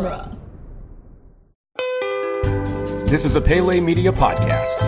genre. This is a Pele Media podcast.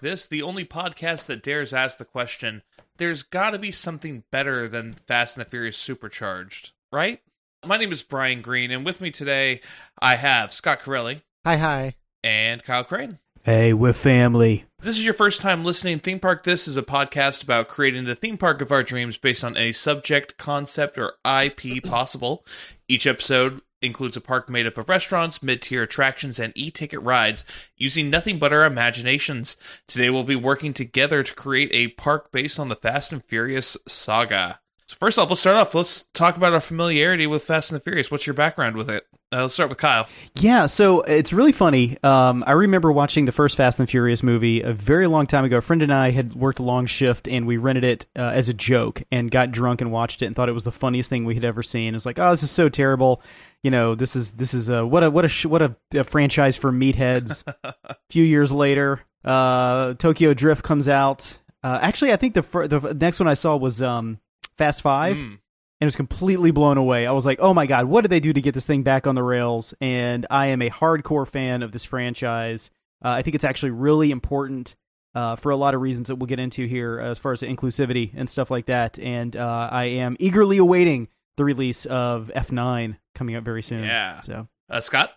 To This, the only podcast that dares ask the question there's got to be something better than Fast and the Furious Supercharged, right? My name is Brian Green, and with me today I have Scott Corelli Hi, hi. and Kyle Crane. Hey, we're family. This is your first time listening, Theme Park This is a podcast about creating the theme park of our dreams based on any subject, concept, or IP possible. Each episode includes a park made up of restaurants, mid tier attractions, and e ticket rides using nothing but our imaginations. Today we'll be working together to create a park based on the Fast and Furious saga. So, first off, let's start off. Let's talk about our familiarity with Fast and the Furious. What's your background with it? Uh, let's start with Kyle. Yeah, so it's really funny. Um, I remember watching the first Fast and Furious movie a very long time ago. A friend and I had worked a long shift, and we rented it uh, as a joke and got drunk and watched it and thought it was the funniest thing we had ever seen. It was like, oh, this is so terrible. You know, this is this is a what a what a sh- what a, a franchise for meatheads. a few years later, uh, Tokyo Drift comes out. Uh, actually, I think the fir- the next one I saw was um, Fast Five. Mm. And was completely blown away. I was like, "Oh my god, what did they do to get this thing back on the rails?" And I am a hardcore fan of this franchise. Uh, I think it's actually really important uh, for a lot of reasons that we'll get into here, as far as inclusivity and stuff like that. And uh, I am eagerly awaiting the release of F9 coming up very soon. Yeah. So Uh, Scott?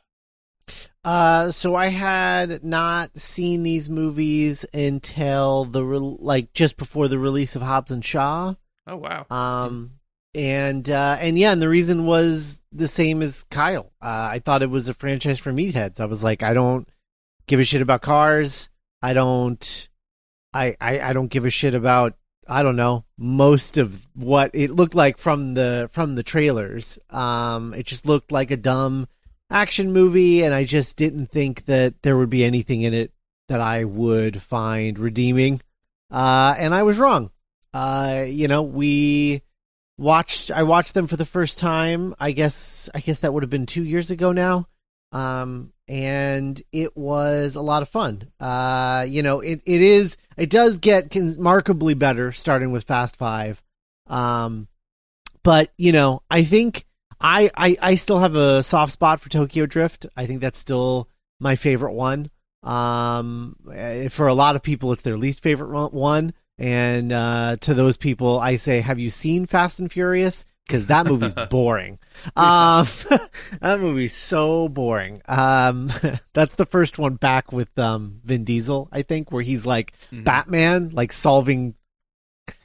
Uh, so I had not seen these movies until the re- like just before the release of Hobbs and Shaw. Oh, wow. Um, and uh, and yeah, and the reason was the same as Kyle. Uh, I thought it was a franchise for meatheads. I was like, I don't give a shit about cars. I don't. I, I, I don't give a shit about I don't know most of what it looked like from the from the trailers. Um, it just looked like a dumb action movie, and I just didn't think that there would be anything in it that I would find redeeming. Uh, and I was wrong. Uh, you know, we watched. I watched them for the first time. I guess. I guess that would have been two years ago now. Um, and it was a lot of fun. Uh, you know, it, it is, it does get remarkably better starting with Fast Five. Um, but you know, I think I, I, I still have a soft spot for Tokyo Drift. I think that's still my favorite one. Um, eh, for a lot of people, it's their least favorite one. And, uh, to those people, I say, have you seen Fast and Furious? Because that movie's boring. Um, that movie's so boring. Um, that's the first one back with um Vin Diesel, I think, where he's like Mhm. Batman, like solving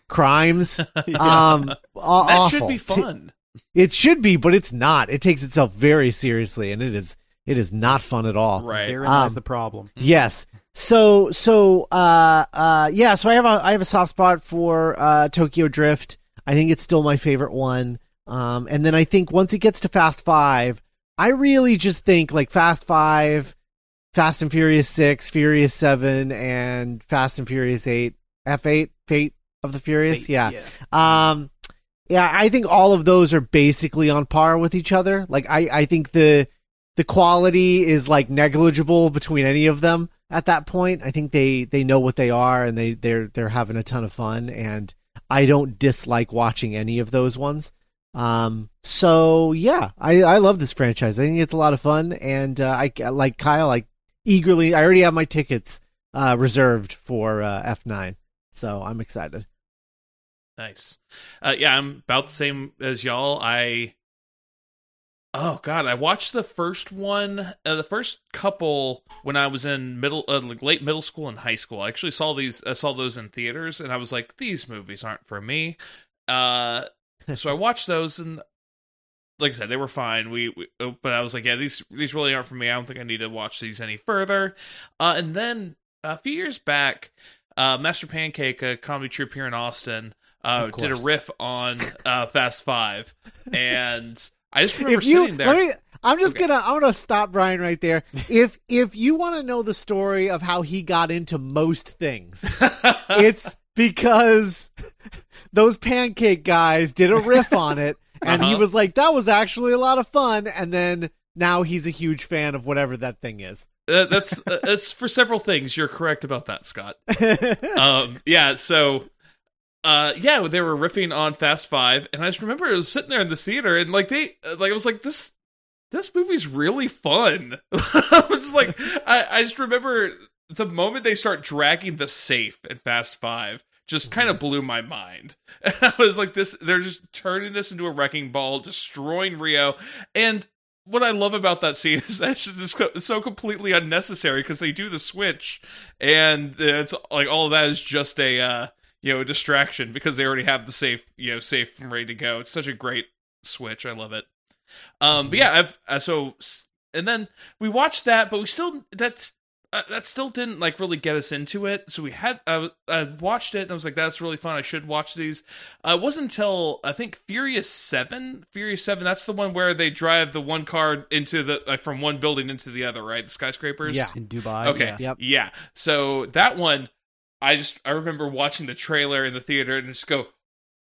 crimes. Um, aw- that awful. should be fun. It should be, but it's not. It takes itself very seriously, and it is it is not fun at all. right. therein Um, lies the problem. Yes. So so uh uh yeah, so I have a I have a soft spot for uh Tokyo Drift. I think it's still my favorite one. Um and then I think once it gets to Fast 5, I really just think like Fast 5, Fast and Furious 6, Furious 7 and Fast and Furious 8, F8, Fate of the Furious. yeah. Um, yeah, I think all of those are basically on par with each other. Like, I, I think the the quality is like negligible between any of them at that point. I think they they know what they are and they they're they're having a ton of fun. And I don't dislike watching any of those ones. Um, so yeah, I I love this franchise. I think it's a lot of fun, and uh, I like Kyle. I eagerly. I already have my tickets uh, reserved for uh, F nine, so I'm excited. Nice. Uh, yeah, I'm about the same as y'all. I oh god, I watched the first one, uh, the first couple when I was in middle, uh, like late middle school and high school. I actually saw these, I saw those in theaters, and I was like, these movies aren't for me. Uh, so I watched those, and like I said, they were fine. We, we, uh, but I was like, yeah, these these really aren't for me. I don't think I need to watch these any further. Uh, and then a few years back, uh, Master Pancake, a comedy troupe here in Austin, uh, did a riff on uh, Fast Five, and I just remember if you sitting there. let me i'm just Okay. gonna i'm gonna stop brian right there if if you want to know the story of how he got into most things it's because those pancake guys did a riff on it and he Uh-huh. was like that was actually a lot of fun and then now he's a huge fan of whatever that thing is Uh, that's uh, that's for several things. You're correct about that, Scott. um, yeah, so uh, yeah, they were riffing on Fast Five, and I just remember I was sitting there in the theater, and like they, uh, like I was like, this, this movie's really fun. I was like, I, I just remember the moment they start dragging the safe in Fast Five. Just kind of blew my mind. And I was like, "This, they're just turning this into a wrecking ball, destroying Rio." And what I love about that scene is that it's so completely unnecessary because they do the switch, and it's like all of that is just a uh, you know distraction because they already have the safe you know safe and ready to go. It's such a great switch. I love it. Um, but yeah, I've uh, so and then we watched that, but we still that's. Uh, that still didn't like really get us into it, so we had uh, I watched it and I was like, "That's really fun. I should watch these." Uh, it wasn't until I think Furious Seven. Furious Seven. That's the one where they drive the one car into the like from one building into the other, right? The skyscrapers. Yeah. in Dubai. Okay. yeah. Yep. Yeah. So that one, I just I remember watching the trailer in the theater and just go,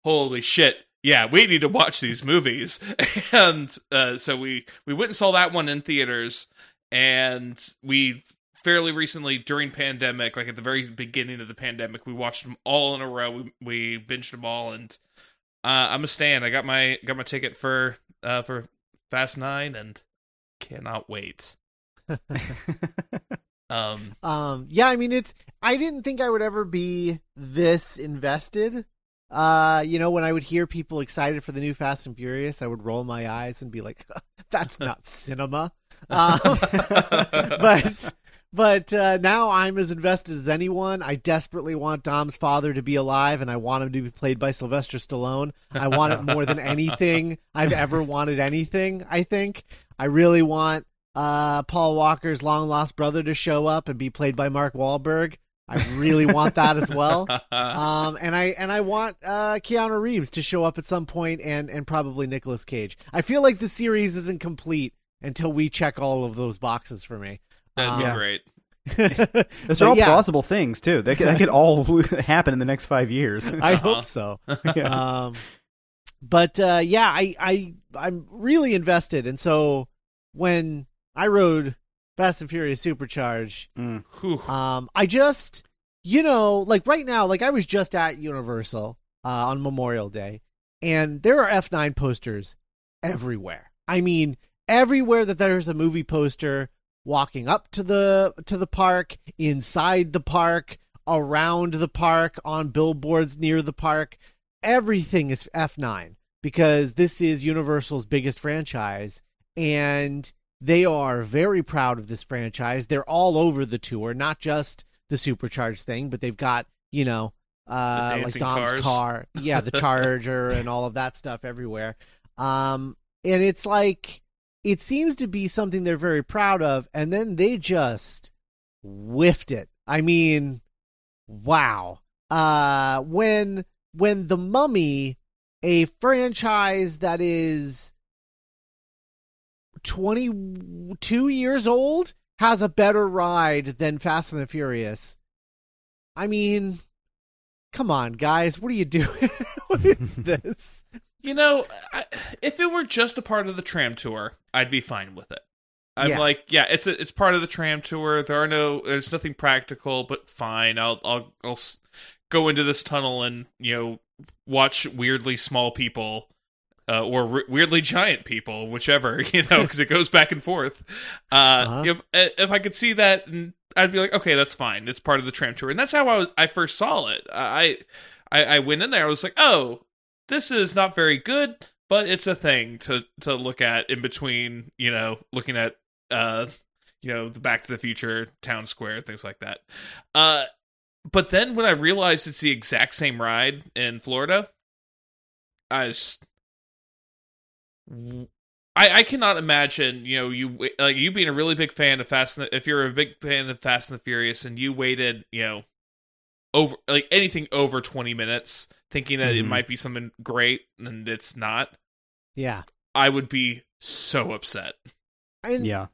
"Holy shit!" Yeah, we need to watch these movies. And uh, so we we went and saw that one in theaters, and we fairly recently during pandemic, like at the very beginning of the pandemic, we watched them all in a row. We we binged them all, and uh, I'm a stand. I got my got my ticket for uh, for Fast Nine, and cannot wait. Um, Um, yeah, I mean, it's. I didn't think I would ever be this invested. Uh, you know, when I would hear people excited for the new Fast and Furious, I would roll my eyes and be like, "That's not cinema." Um, but but uh, now I'm as invested as anyone. I desperately want Dom's father to be alive, and I want him to be played by Sylvester Stallone. I want it more than anything I've ever wanted anything. I think I really want uh, Paul Walker's long lost brother to show up and be played by Mark Wahlberg. I really want that as well. Um, and I and I want uh, Keanu Reeves to show up at some point, and and probably Nicolas Cage. I feel like the series isn't complete until we check all of those boxes for me. that'd be Yeah. great. Those are all yeah. plausible things too. That could, that could all happen in the next five years. I Uh-huh. hope so. Yeah. Um, but uh, yeah, I I I'm really invested, and so when I rode Fast and Furious Supercharge, Mm. Um, I just you know like right now, like I was just at Universal uh, on Memorial Day, and there are F9 posters everywhere. I mean, everywhere that there's a movie poster, walking up to the to the park, inside the park, around the park, on billboards near the park, everything is F9 because this is Universal's biggest franchise and they are very proud of this franchise. They're all over the tour, not just the supercharged thing, but they've got, you know, uh like Dom's cars. car, yeah, the Charger and all of that stuff everywhere. Um and it's like it seems to be something they're very proud of and then they just whiffed it. I mean, wow. Uh when when The Mummy, a franchise that is 22 years old, has a better ride than Fast and the Furious. I mean, come on, guys, what are you doing? what is this? You know, I, if it were just a part of the tram tour, I'd be fine with it. I'm Yeah. like, yeah, it's a, it's part of the tram tour. There are no, there's nothing practical, but fine. I'll I'll I'll s- go into this tunnel and you know watch weirdly small people. Uh, or re- weirdly giant people, whichever you know, because it goes back and forth. Uh, Uh-huh. If if I could see that, I'd be like, okay, that's fine. It's part of the tram tour, and that's how I was. I first saw it. I I, I went in there. I was like, oh, this is not very good, but it's a thing to to look at in between, you know, looking at uh you know, the Back to the Future town square, things like that. Uh but then when I realized it's the exact same ride in Florida, I was I, I cannot imagine, you know, you like you being a really big fan of Fast and the, if you're a big fan of Fast and the Furious and you waited, you know, over like anything over 20 minutes thinking that it Mhm. might be something great and it's not. Yeah. I would be so upset. And, Yeah.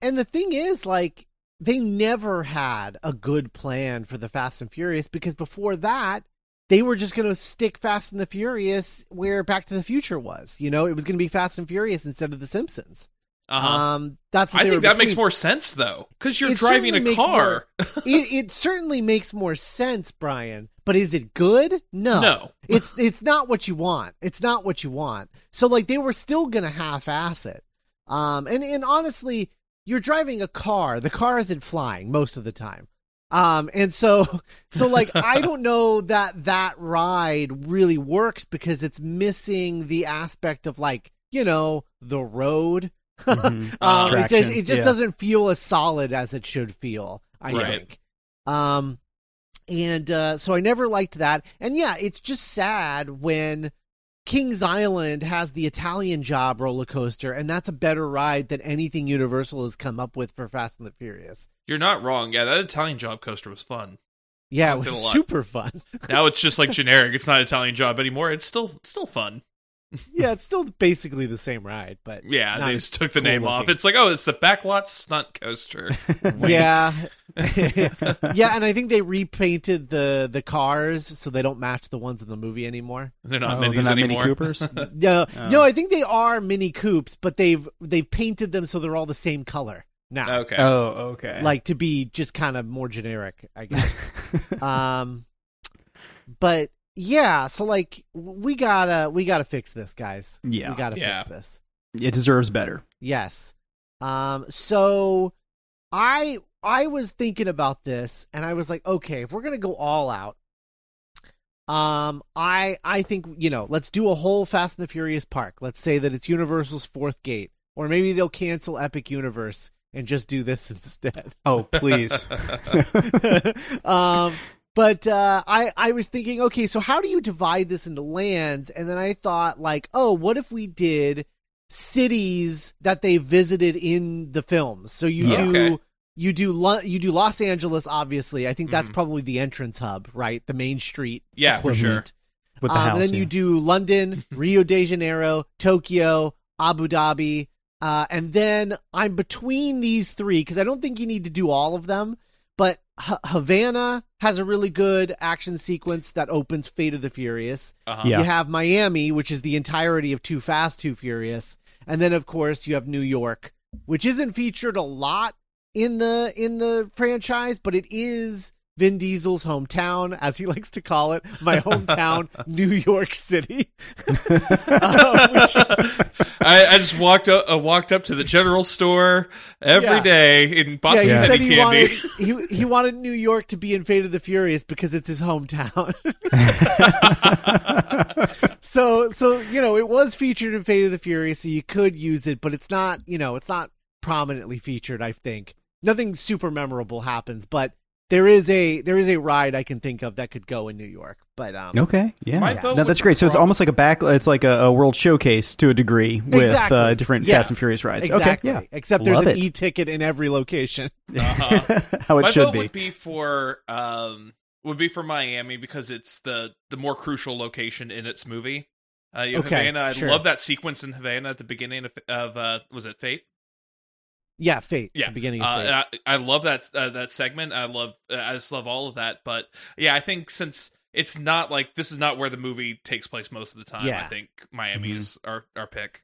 and the thing is, like, they never had a good plan for the Fast and Furious because before that, they were just going to stick Fast and the Furious where Back to the Future was. You know, it was going to be Fast and Furious instead of The Simpsons. Uh-huh. Um, that's what I think that makes more sense though, because you're It driving a car. it, it certainly makes more sense, Brian. But is it good? No. No. it's it's not what you want. It's not what you want. So like they were still gonna half ass it. Um and, and honestly, you're driving a car. The car isn't flying most of the time. Um and so so like I don't know that that ride really works because it's missing the aspect of like, you know, the road. Mhm. um, it just, it just yeah. doesn't feel as solid as it should feel. I Right. think. Um, and uh, so I never liked that. And yeah, it's just sad when Kings Island has the Italian Job roller coaster, and that's a better ride than anything Universal has come up with for Fast and the Furious. You're not wrong. Yeah, that Italian job coaster was fun. Yeah, it was super fun. Now it's just like generic. It's not Italian job anymore. It's still still fun. yeah, it's still basically the same ride, but Yeah, not they just took the cool name off. It's like, oh, it's the backlot stunt coaster. yeah yeah and i think they repainted the the cars so they don't match the ones in the movie anymore They're not Oh, minis they're not anymore. Mini Coopers. no Oh. no i think they are mini coupes but they've they've painted them so they're all the same color now Okay. oh, okay. like to be just kind of more generic i guess um but yeah so like we gotta we gotta fix this guys Yeah. we gotta Yeah. fix this it deserves better. Yes. Um so I I was thinking about this and I was like, okay, if we're going to go all out um I I think, you know, let's do a whole Fast and the Furious park. Let's say that it's Universal's fourth gate or maybe they'll cancel Epic Universe and just do this instead. Oh, please. um but uh, I I was thinking, okay, so how do you divide this into lands? And then I thought, like, oh, what if we did cities that they visited in the films? So you Yeah. do you do Lo- you do Los Angeles, obviously. I think that's Mhm. probably the entrance hub, right? The main street. yeah, for sure. With the Um, house. and then yeah. you do London, Rio de Janeiro, Tokyo, Abu Dhabi, uh, and then I'm between these three because I don't think you need to do all of them. But H- Havana has a really good action sequence that opens Fate of the Furious. Uh-huh. Yeah. You have Miami, which is the entirety of Too Fast, Too Furious, and then of course you have New York, which isn't featured a lot in the in the franchise, but it is Vin Diesel's hometown, as he likes to call it, my hometown, New York City. Which- I, I just walked up, uh, walked up to the general store every Yeah. day and bought yeah, some he he candy. wanted he, he wanted New York to be in Fate of the Furious because it's his hometown. so so you know it was featured in Fate of the Furious, so you could use it, but it's not you know it's not prominently featured. I think nothing super memorable happens, but there is a there is a ride I can think of that could go in New York. But um, Okay, yeah, My vote no, that's great. So it's almost like a back. It's like a, a world showcase to a degree with exactly. uh, different Yes, Fast and Furious rides. Exactly. Okay, Except there's Love an e-ticket in every location. Uh-huh. how it My should vote be. would be for um would be for Miami because it's the the more crucial location in its movie. Uh, you have Okay, Havana. I sure. love that sequence in Havana at the beginning of, of uh, was it Fate? Yeah, Fate. Yeah, the beginning of Uh, Fate. and I, I love that uh, that segment. I love uh, I just love all of that. But yeah, I think since it's not like this is not where the movie takes place most of the time. Yeah. I think Miami Mhm. is our our pick.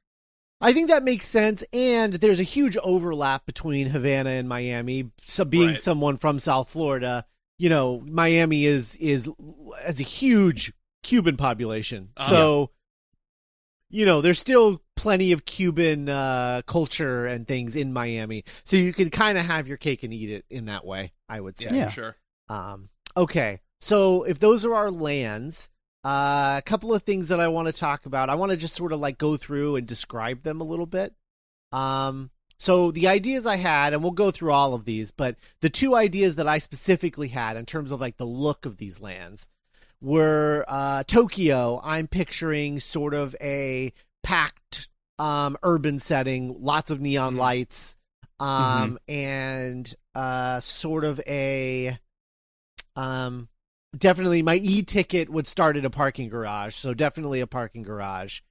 I think that makes sense, and there's a huge overlap between Havana and Miami. So being Right. someone from South Florida, you know, Miami is is as a huge Cuban population. Uh-huh. So, you know, there's still plenty of Cuban uh, culture and things in Miami. So you can kind of have your cake and eat it in that way. I would say. Yeah, Yeah. sure. Um, okay, so if those are our lands, uh, a couple of things that I want to talk about. I want to just sort of like go through and describe them a little bit. Um, so the ideas I had, and we'll go through all of these, but the two ideas that I specifically had in terms of like the look of these lands were uh, Tokyo. I'm picturing sort of a packed um, urban setting, lots of neon Mhm. lights, um, and uh, sort of a um, definitely my e-ticket would start at a parking garage, so definitely a parking garage.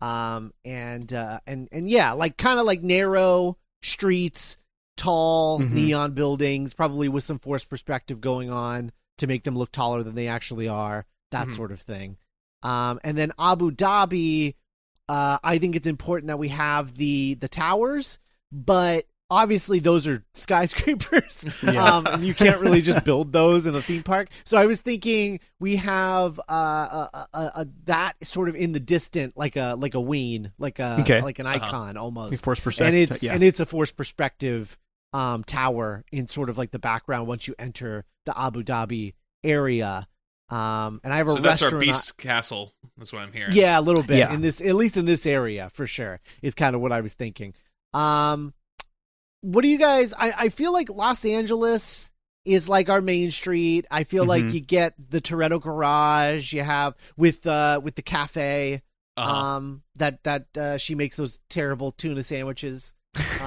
Um, and uh, and and yeah, like kind of like narrow streets, tall Mhm. neon buildings, probably with some forced perspective going on to make them look taller than they actually are. That Mhm. sort of thing. Um, and then Abu Dhabi, uh, I think it's important that we have the the towers, but obviously those are skyscrapers, Yeah. um, and you can't really just build those in a theme park. So I was thinking we have uh, a, a, a, that sort of in the distant, like a like a ween, like a Okay. like an Uh-huh. icon almost, Force percent. and it's yeah. and it's a forced perspective um, tower in sort of like the background once you enter the Abu Dhabi area. Um, and I have a So that's restaurant. our beast castle. That's what I'm hearing. Yeah, a little bit Yeah. in this, at least in this area for sure, is kind of what I was thinking. Um, what do you guys? I I feel like Los Angeles is like our main street. I feel like Mhm. you get the Toretto Garage. You have with uh with the cafe. Uh-huh. Um, that that uh, she makes those terrible tuna sandwiches. Um,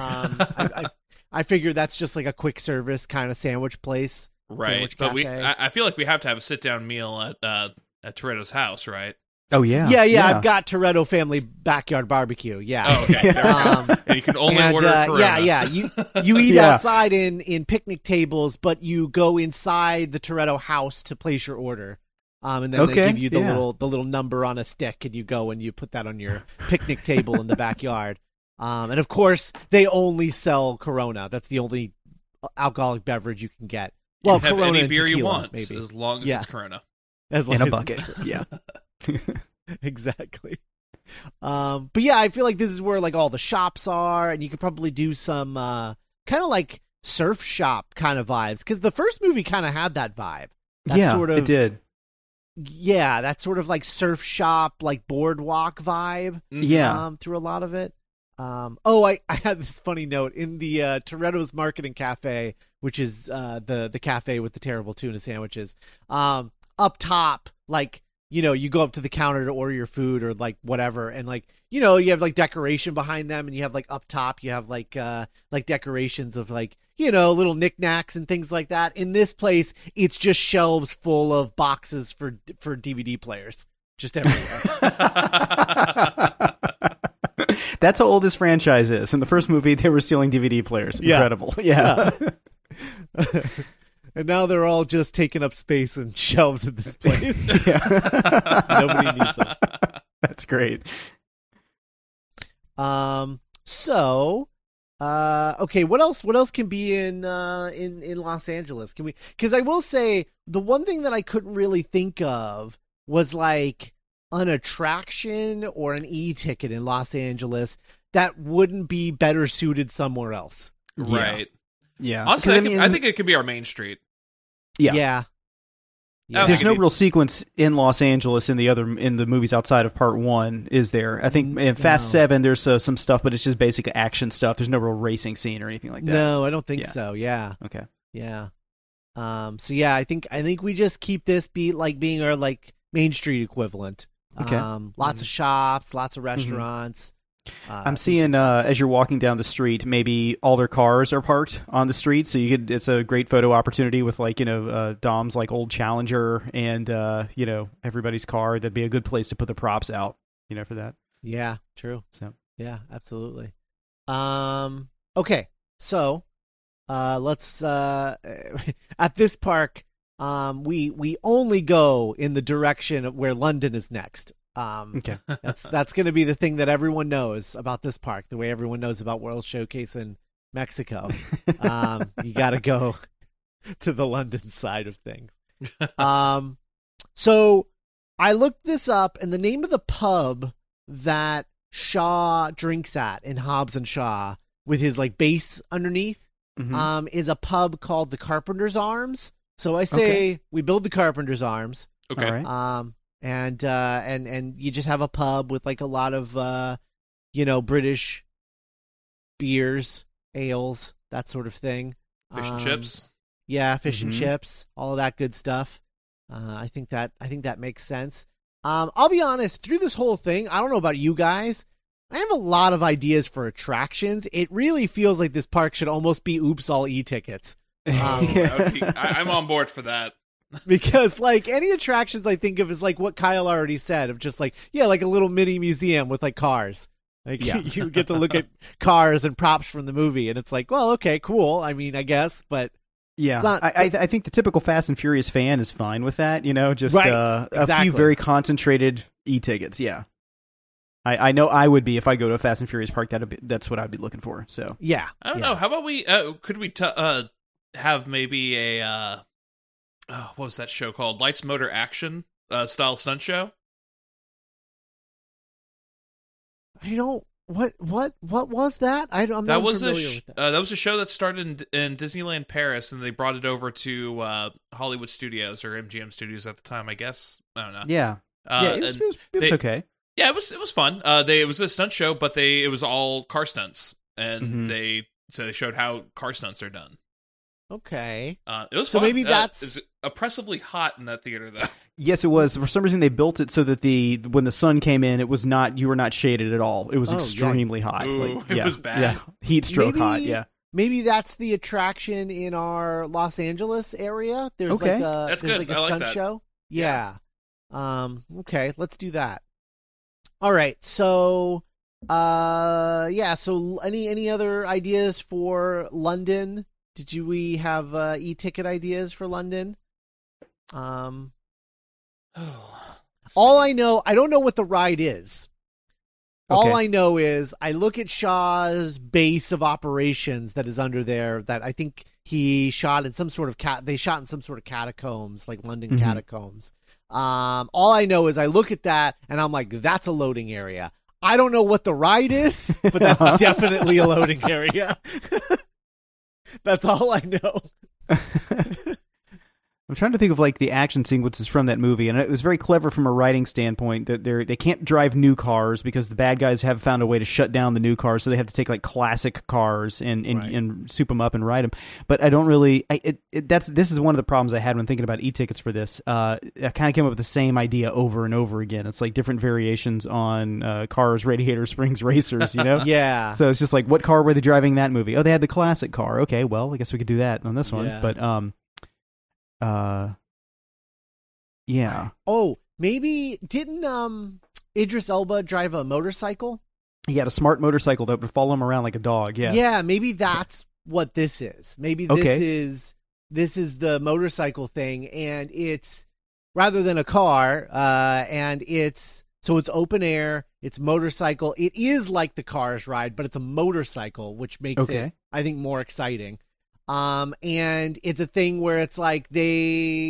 I, I I figure that's just like a quick service kind of sandwich place. Right. Sandwich But we, Cafe. I, I feel like we have to have a sit down meal at uh, at Toretto's house, right? oh yeah. Yeah, yeah. I've got Toretto family backyard barbecue. Yeah. Oh, okay. There. Um, and you can only and, order uh, yeah, yeah. You you eat Yeah. outside in in picnic tables, but you go inside the Toretto house to place your order. Um, and then they give you the yeah. little the little number on a stick, and you go and you put that on your picnic table in the backyard. Um, and of course, they only sell Corona. That's the only alcoholic beverage you can get. You Well, have Corona any and beer you want, maybe. as long as Yeah. it's Corona. as long in a as bucket. it's- yeah. exactly. Um, but yeah, I feel like this is where like all the shops are, and you could probably do some uh, kind of like surf shop kind of vibes because the first movie kind of had that vibe. That yeah, sort of it did. yeah, that sort of like surf shop, like boardwalk vibe. Mhm. Yeah. um, through a lot of it. Um, oh, I, I had this funny note in the uh, Toretto's Marketing Cafe, which is uh, the the cafe with the terrible tuna sandwiches. Um, up top, like you know, you go up to the counter to order your food or like whatever, and like you know, you have like decoration behind them, and you have like up top, you have like uh like decorations of like you know little knickknacks and things like that. In this place, it's just shelves full of boxes for for DVD players, just everywhere. That's how old this franchise is. In the first movie, they were stealing DVD players. Yeah. Incredible. Yeah. and now they're all just taking up space and shelves in this place. yeah. Nobody needs them. That's great. Um. So, uh, okay. What else? What else can be in uh in in Los Angeles? Can we? Because I will say the one thing that I couldn't really think of was like an attraction or an e-ticket in Los Angeles that wouldn't be better suited somewhere else. Right. Yeah. honestly, I, think- I think it could be our main street. Yeah. Yeah. I don't There's no be- real sequence in Los Angeles in the other in the movies outside of Part One, is there? I think in Fast No. Seven, there's uh, some stuff, but it's just basic action stuff. There's no real racing scene or anything like that. No, I don't think Yeah. so. Yeah. Okay. Yeah. Um. So yeah, I think I think we just keep this be like being our like Main Street equivalent. Okay. Um. Lots of shops, lots of restaurants. Uh, I'm seeing uh, as you're walking down the street, maybe all their cars are parked on the street, so you could. It's a great photo opportunity with like you know uh, Dom's like old Challenger and uh, you know everybody's car. That'd be a good place to put the props out. You know for that. Yeah. True. So Yeah. Absolutely. Um. Okay. So, uh, let's uh, at this park, um, we we only go in the direction of where London is next. Um, okay. That's that's going to be the thing that everyone knows about this park, the way everyone knows about World Showcase in Mexico. Um, you got to go to the London side of things. Um, so I looked this up, and the name of the pub that Shaw drinks at in Hobbs and Shaw, with his like base underneath, Mhm. um, is a pub called the Carpenter's Arms. So I say we build the Carpenter's Arms. Okay. All right. Um, and uh, and and you just have a pub with like a lot of uh, you know, British beers, ales, that sort of thing. Fish and Um, chips. Yeah, fish and Mhm. chips, all of that good stuff. Uh, I think that I think that makes sense. Um, I'll be honest, through this whole thing, I don't know about you guys. I have a lot of ideas for attractions. It really feels like this park should almost be oops all e tickets. Um, That would be- I, I'm on board for that. because like any attractions I think of is like what Kyle already said of just like yeah, like a little mini museum with like cars. Like Yeah. you get to look at cars and props from the movie, and it's like, well, okay, cool. I mean, I guess, but Yeah, not- I, I, I think the typical Fast and Furious fan is fine with that. You know, just Right, uh, a few very concentrated e-tickets. Yeah, I, I know I would be if I go to a Fast and Furious park. That that's what I'd be looking for. So yeah, I don't yeah. know. How about we? Uh, could we t- uh, have maybe a uh, oh, what was that show called? Lights, Motor, Action uh, style stunt show. I don't. What what what was that? I don't. I'm that not was a sh- with that. uh, that was a show that started in, in Disneyland Paris, and they brought it over to uh, Hollywood Studios or MGM Studios at the time. I guess I don't know. yeah, Uh, yeah, it was, it was, it was they- okay. Yeah, it was it was fun. Uh, they it was a stunt show, but they it was all car stunts, and Mhm. they so they showed how car stunts are done. Okay. Uh, it was So fun. maybe Uh, that's- it was oppressively hot in that theater, though. Yes, it was. For some reason, they built it so that the when the sun came in, it was not you were not shaded at all. It was Oh, yeah. extremely hot. Ooh, like, it yeah, was bad. Yeah, heat stroke Maybe- hot. Yeah. Maybe that's the attraction in our Los Angeles area. There's Okay. like a That's there's good. like a I like stunt that. show. Yeah. Um. Okay. Let's do that. All right. So, uh, yeah. So, any any other ideas for London? Did you we have uh, e-ticket ideas for London? Um. All I know, I don't know what the ride is. All I know is I look at Shaw's base of operations that is under there that I think he shot in some sort of cat they shot in some sort of catacombs, like London Mhm. catacombs. Um all I know is I look at that and I'm like, that's a loading area. I don't know what the ride is, but that's definitely a loading area. that's all I know. I'm trying to think of like the action sequences from that movie, and it was very clever from a writing standpoint that they they can't drive new cars because the bad guys have found a way to shut down the new cars, so they have to take like classic cars and and, Right. and soup them up and ride them. But I don't really. I, it, it, that's this is one of the problems I had when thinking about e-tickets for this. Uh, I kind of came up with the same idea over and over again. It's like different variations on uh, cars, radiator springs, racers. You know. Yeah. So it's just like, what car were they driving that movie? Oh, they had the classic car. Okay, well, I guess we could do that on this one. Yeah. But um, uh, yeah, oh, maybe didn't um Idris Elba drive a motorcycle? he had a smart motorcycle that would follow him around like a dog. Yes. Yeah, maybe that's what this is. Maybe this Okay. is this is the motorcycle thing, and it's rather than a car, uh, and it's so it's open air, it's motorcycle. It is like the cars ride, but it's a motorcycle, which makes it I think more exciting. Um, and it's a thing where it's like they,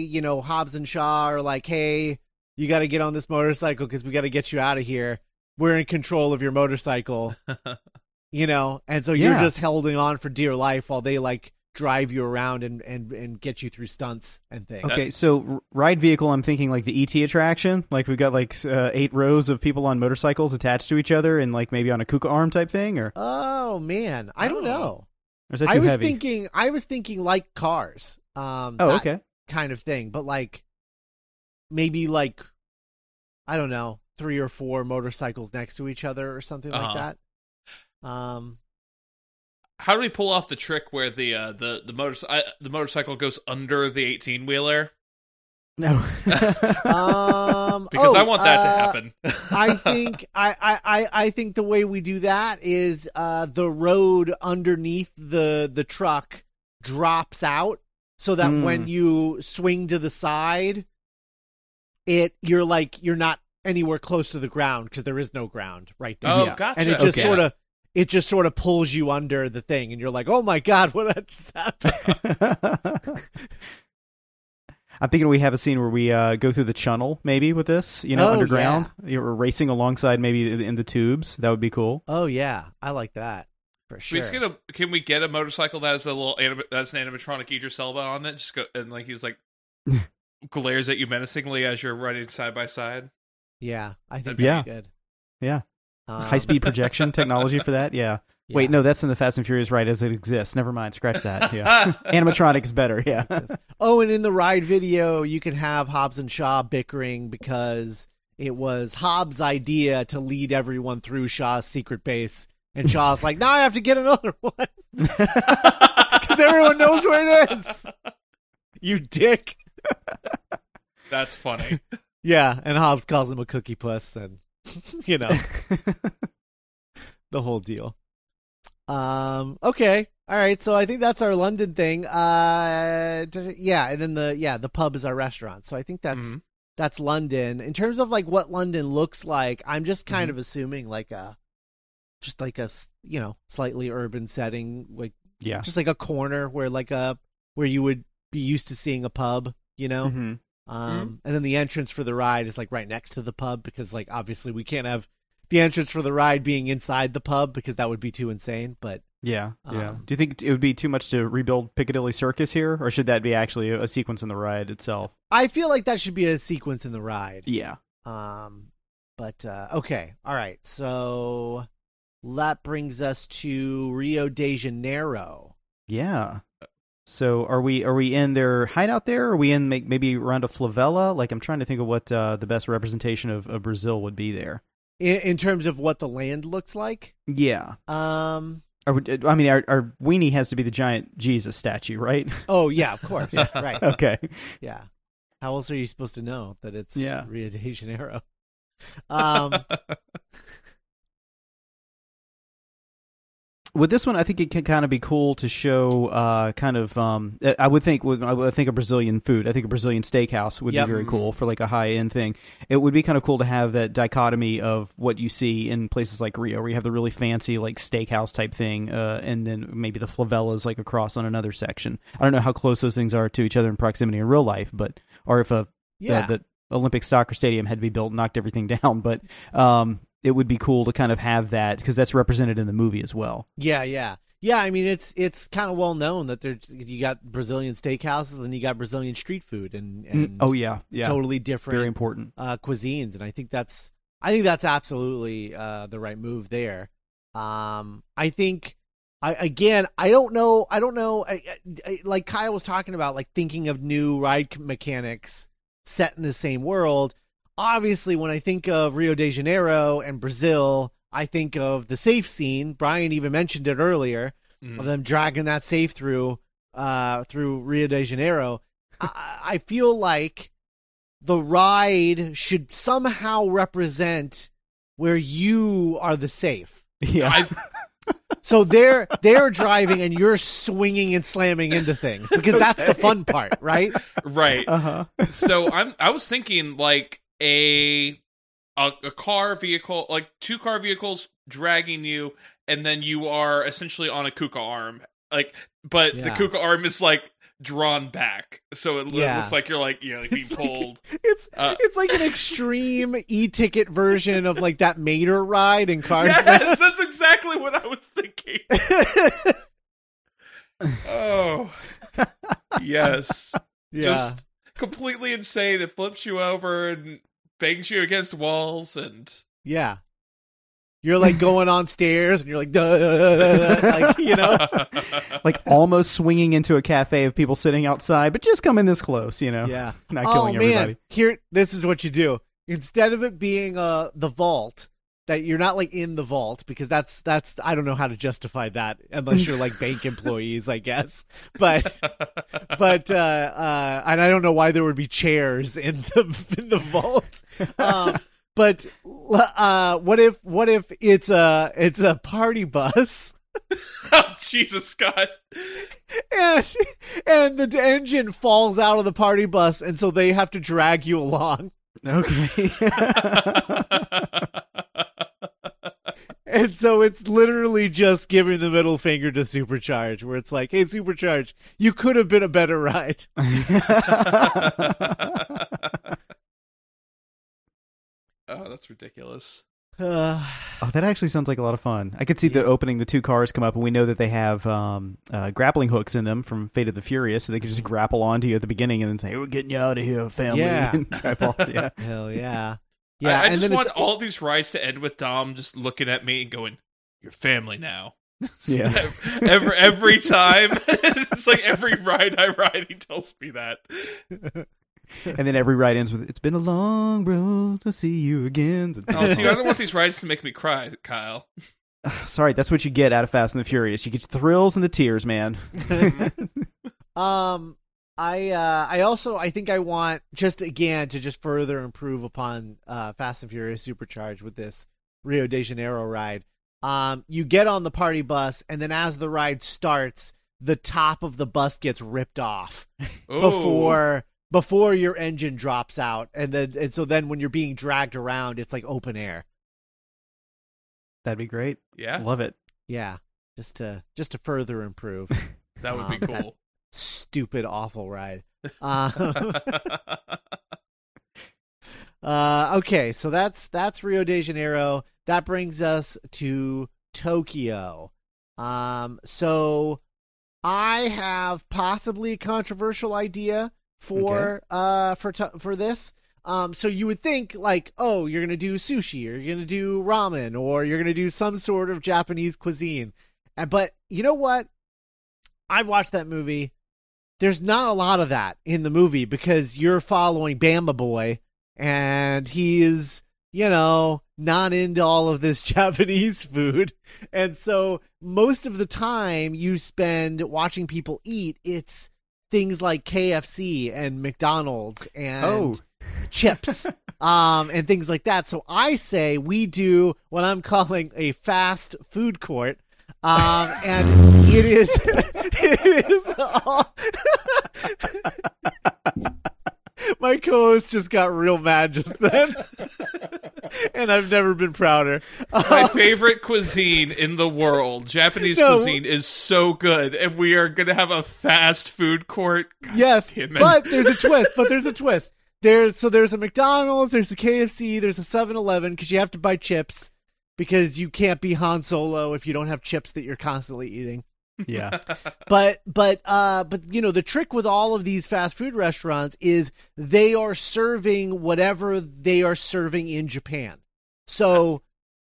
you know, Hobbs and Shaw are like, hey, you got to get on this motorcycle because we got to get you out of here. We're in control of your motorcycle. You know? And so you're just holding on for dear life while they like drive you around and and and get you through stunts and things. Okay, so ride vehicle, I'm thinking like the ET attraction. Like we've got like uh, eight rows of people on motorcycles attached to each other, and like maybe on a kuka arm type thing, or, oh man. I don't Oh. know. or is that i too was heavy? thinking i was thinking like cars um oh, that okay. kind of thing but like maybe like i don't know three or four motorcycles next to each other or something like Uh-huh. that um How do we pull off the trick where the uh, the the motor uh, the motorcycle goes under the eighteen wheeler? No. um Because oh, I want that to uh, happen. I think I, I, I, I think the way we do that is uh, the road underneath the the truck drops out so that Mm. when you swing to the side, it you're like you're not anywhere close to the ground because there is no ground right there. oh, yeah. gotcha. and it just Okay. sort of it just sort of pulls you under the thing, and you're like, oh my god, what just happened? I'm thinking we have a scene where we uh, go through the channel, maybe with this, you know, Oh, underground. You're racing alongside, maybe in the tubes. That would be cool. oh yeah, I like that for Can sure. we just get a, can we get a motorcycle that has a little anim- that's an animatronic Idris Elba on it? Just go and like he's like glares at you menacingly as you're running side by side. yeah, I think Yeah. good. Yeah, Um, high speed projection technology for that. Yeah. Wait, no, that's in the Fast and Furious ride as it exists. Never mind, scratch that. Yeah, animatronic is better. Yeah. Oh, and in the ride video, you can have Hobbs and Shaw bickering because it was Hobbs' idea to lead everyone through Shaw's secret base. And Shaw's like, now I have to get another one because everyone knows where it is. You dick. That's funny. Yeah, and Hobbs calls him a cookie puss, and you know the whole deal. Um. Okay. All right. So I think that's our London thing. Uh. Yeah, and then the yeah the pub is our restaurant. So I think that's Mhm. that's London. In terms of like what London looks like, I'm just kind Mhm. of assuming like a just like a, you know slightly urban setting, like yeah. just like a corner where like a where you would be used to seeing a pub. You know. hmm Um, and then the entrance for the ride is like right next to the pub because like obviously we can't have the entrance for the ride being inside the pub because that would be too insane. But Yeah, yeah. Um, Do you think it would be too much to rebuild Piccadilly Circus here, or should that be actually a sequence in the ride itself? I feel like that should be a sequence in the ride. Yeah. Um, but uh, okay, all right. So that brings us to Rio de Janeiro. Yeah. So are we are we in their hideout there? Or are we in make, maybe around a favela? Like I'm trying to think of what uh, the best representation of, of Brazil would be there. In, in terms of what the land looks like, Yeah. um, would- I mean, our, our weenie has to be the giant Jesus statue, right? oh yeah, of course, right, okay. yeah. How else are you supposed to know that it's Yeah. Rio de Janeiro? Um, with this one, I think it can kind of be cool to show, uh, kind of. Um, I would think, with I would think a Brazilian food. I think a Brazilian steakhouse would Yep. be very cool for like a high end thing. It would be kind of cool to have that dichotomy of what you see in places like Rio, where you have the really fancy like steakhouse type thing, uh, and then maybe the favelas like across on another section. I don't know how close those things are to each other in proximity in real life, but or if a yeah, uh, the Olympic soccer stadium had to be built, knocked everything down. But um, it would be cool to kind of have that because that's represented in the movie as well. Yeah, yeah, yeah. I mean, it's it's kind of well known that there's you got Brazilian steakhouses and you got Brazilian street food and, and oh yeah, yeah, totally different very important. uh, cuisines, and I think that's I think that's absolutely uh, the right move there. Um, I think I again I don't know I don't know I, I, like Kyle was talking about like thinking of new ride mechanics set in the same world. Obviously, when I think of Rio de Janeiro and Brazil, I think of the safe scene. Brian even mentioned it earlier Mm. of them dragging that safe through uh through Rio de Janeiro. I, I feel like the ride should somehow represent where you are the safe. Yeah, I, So they're they're driving and you're swinging and slamming into things because that's the fun part, right? right. uh huh. so I'm I was thinking like a, a a car vehicle, like two car vehicles dragging you, and then you are essentially on a kuka arm, like, but the kuka arm is like drawn back, so it Yeah. looks like you're like yeah, like being It's like- pulled. It's Uh, it's like an extreme e-ticket version of like that Mater ride in Cars. yes, that's exactly what I was thinking. Oh, yes, yeah. just completely insane. It flips you over and bangs you against walls, and Yeah. You're like going on stairs and you're like, duh, duh, duh, duh, duh, like, you know? Like almost swinging into a cafe of people sitting outside, but just coming this close, you know, Yeah. not oh, killing man. everybody. Here, this is what you do. Instead of it being uh, the vault, that you're not like in the vault because that's that's I don't know how to justify that unless you're like bank employees, I guess. But but uh, uh, and I don't know why there would be chairs in the in the vault. Um, but uh, what if what if it's a it's a party bus oh, Jesus, Scott. and and the engine falls out of the party bus and so they have to drag you along. Okay. And so it's literally just giving the middle finger to Supercharge, where it's like, hey, Supercharge, you could have been a better ride. oh, that's ridiculous. Uh, Oh, that actually sounds like a lot of fun. I could see the opening the two cars come up, and we know that they have um, uh, grappling hooks in them from Fate of the Furious, so they could just grapple onto you at the beginning and then say, "We're getting you out of here, family." Yeah. and drive off. Yeah. hell yeah. Yeah, Yeah, I, I and just want all these rides to end with Dom just looking at me and going, "Your family now." Yeah. every every time, it's like every ride I ride, he tells me that. and then every ride ends with, "It's been a long road to see you again." Oh, see, I don't want these rides to make me cry, Kyle. Sorry, that's what you get out of Fast and the Furious. You get the thrills and the tears, man. um, I uh, I also I think I want just again to just further improve upon uh, Fast and Furious Supercharged with this Rio de Janeiro ride. Um, you get on the party bus, and then as the ride starts, the top of the bus gets ripped off Ooh. before before your engine drops out, and then and so then when you're being dragged around, it's like open air. That'd be great. yeah, Love it. Yeah, just to just to further improve. that would be um, that- cool. Stupid, awful ride. Um, Uh, okay, so that's that's Rio de Janeiro. That brings us to Tokyo. Um, so I have possibly a controversial idea for uh for to- for this. Um, so you would think like, oh, you're gonna do sushi, or you're gonna do ramen, or you're gonna do some sort of Japanese cuisine. And but you know what? I've watched that movie. There's not a lot of that in the movie because you're following Bamba Boy, and he's, you know, not into all of this Japanese food. And so most of the time you spend watching people eat, it's things like KFC and McDonald's and Oh. chips um and things like that. So I say we do what I'm calling a fast food court. Um and it is it is all My co-host just got real mad just then. and I've never been prouder. My Um, favorite cuisine in the world, Japanese No. cuisine, is so good, and we are gonna have a fast food court. Yes, damn it. but there's a twist. But there's a twist. There's so there's a McDonald's, there's a KFC, there's a 7-Eleven because you have to buy chips because you can't be Han Solo if you don't have chips that you're constantly eating. Yeah. But but uh but you know the trick with all of these fast food restaurants is they are serving whatever they are serving in Japan. So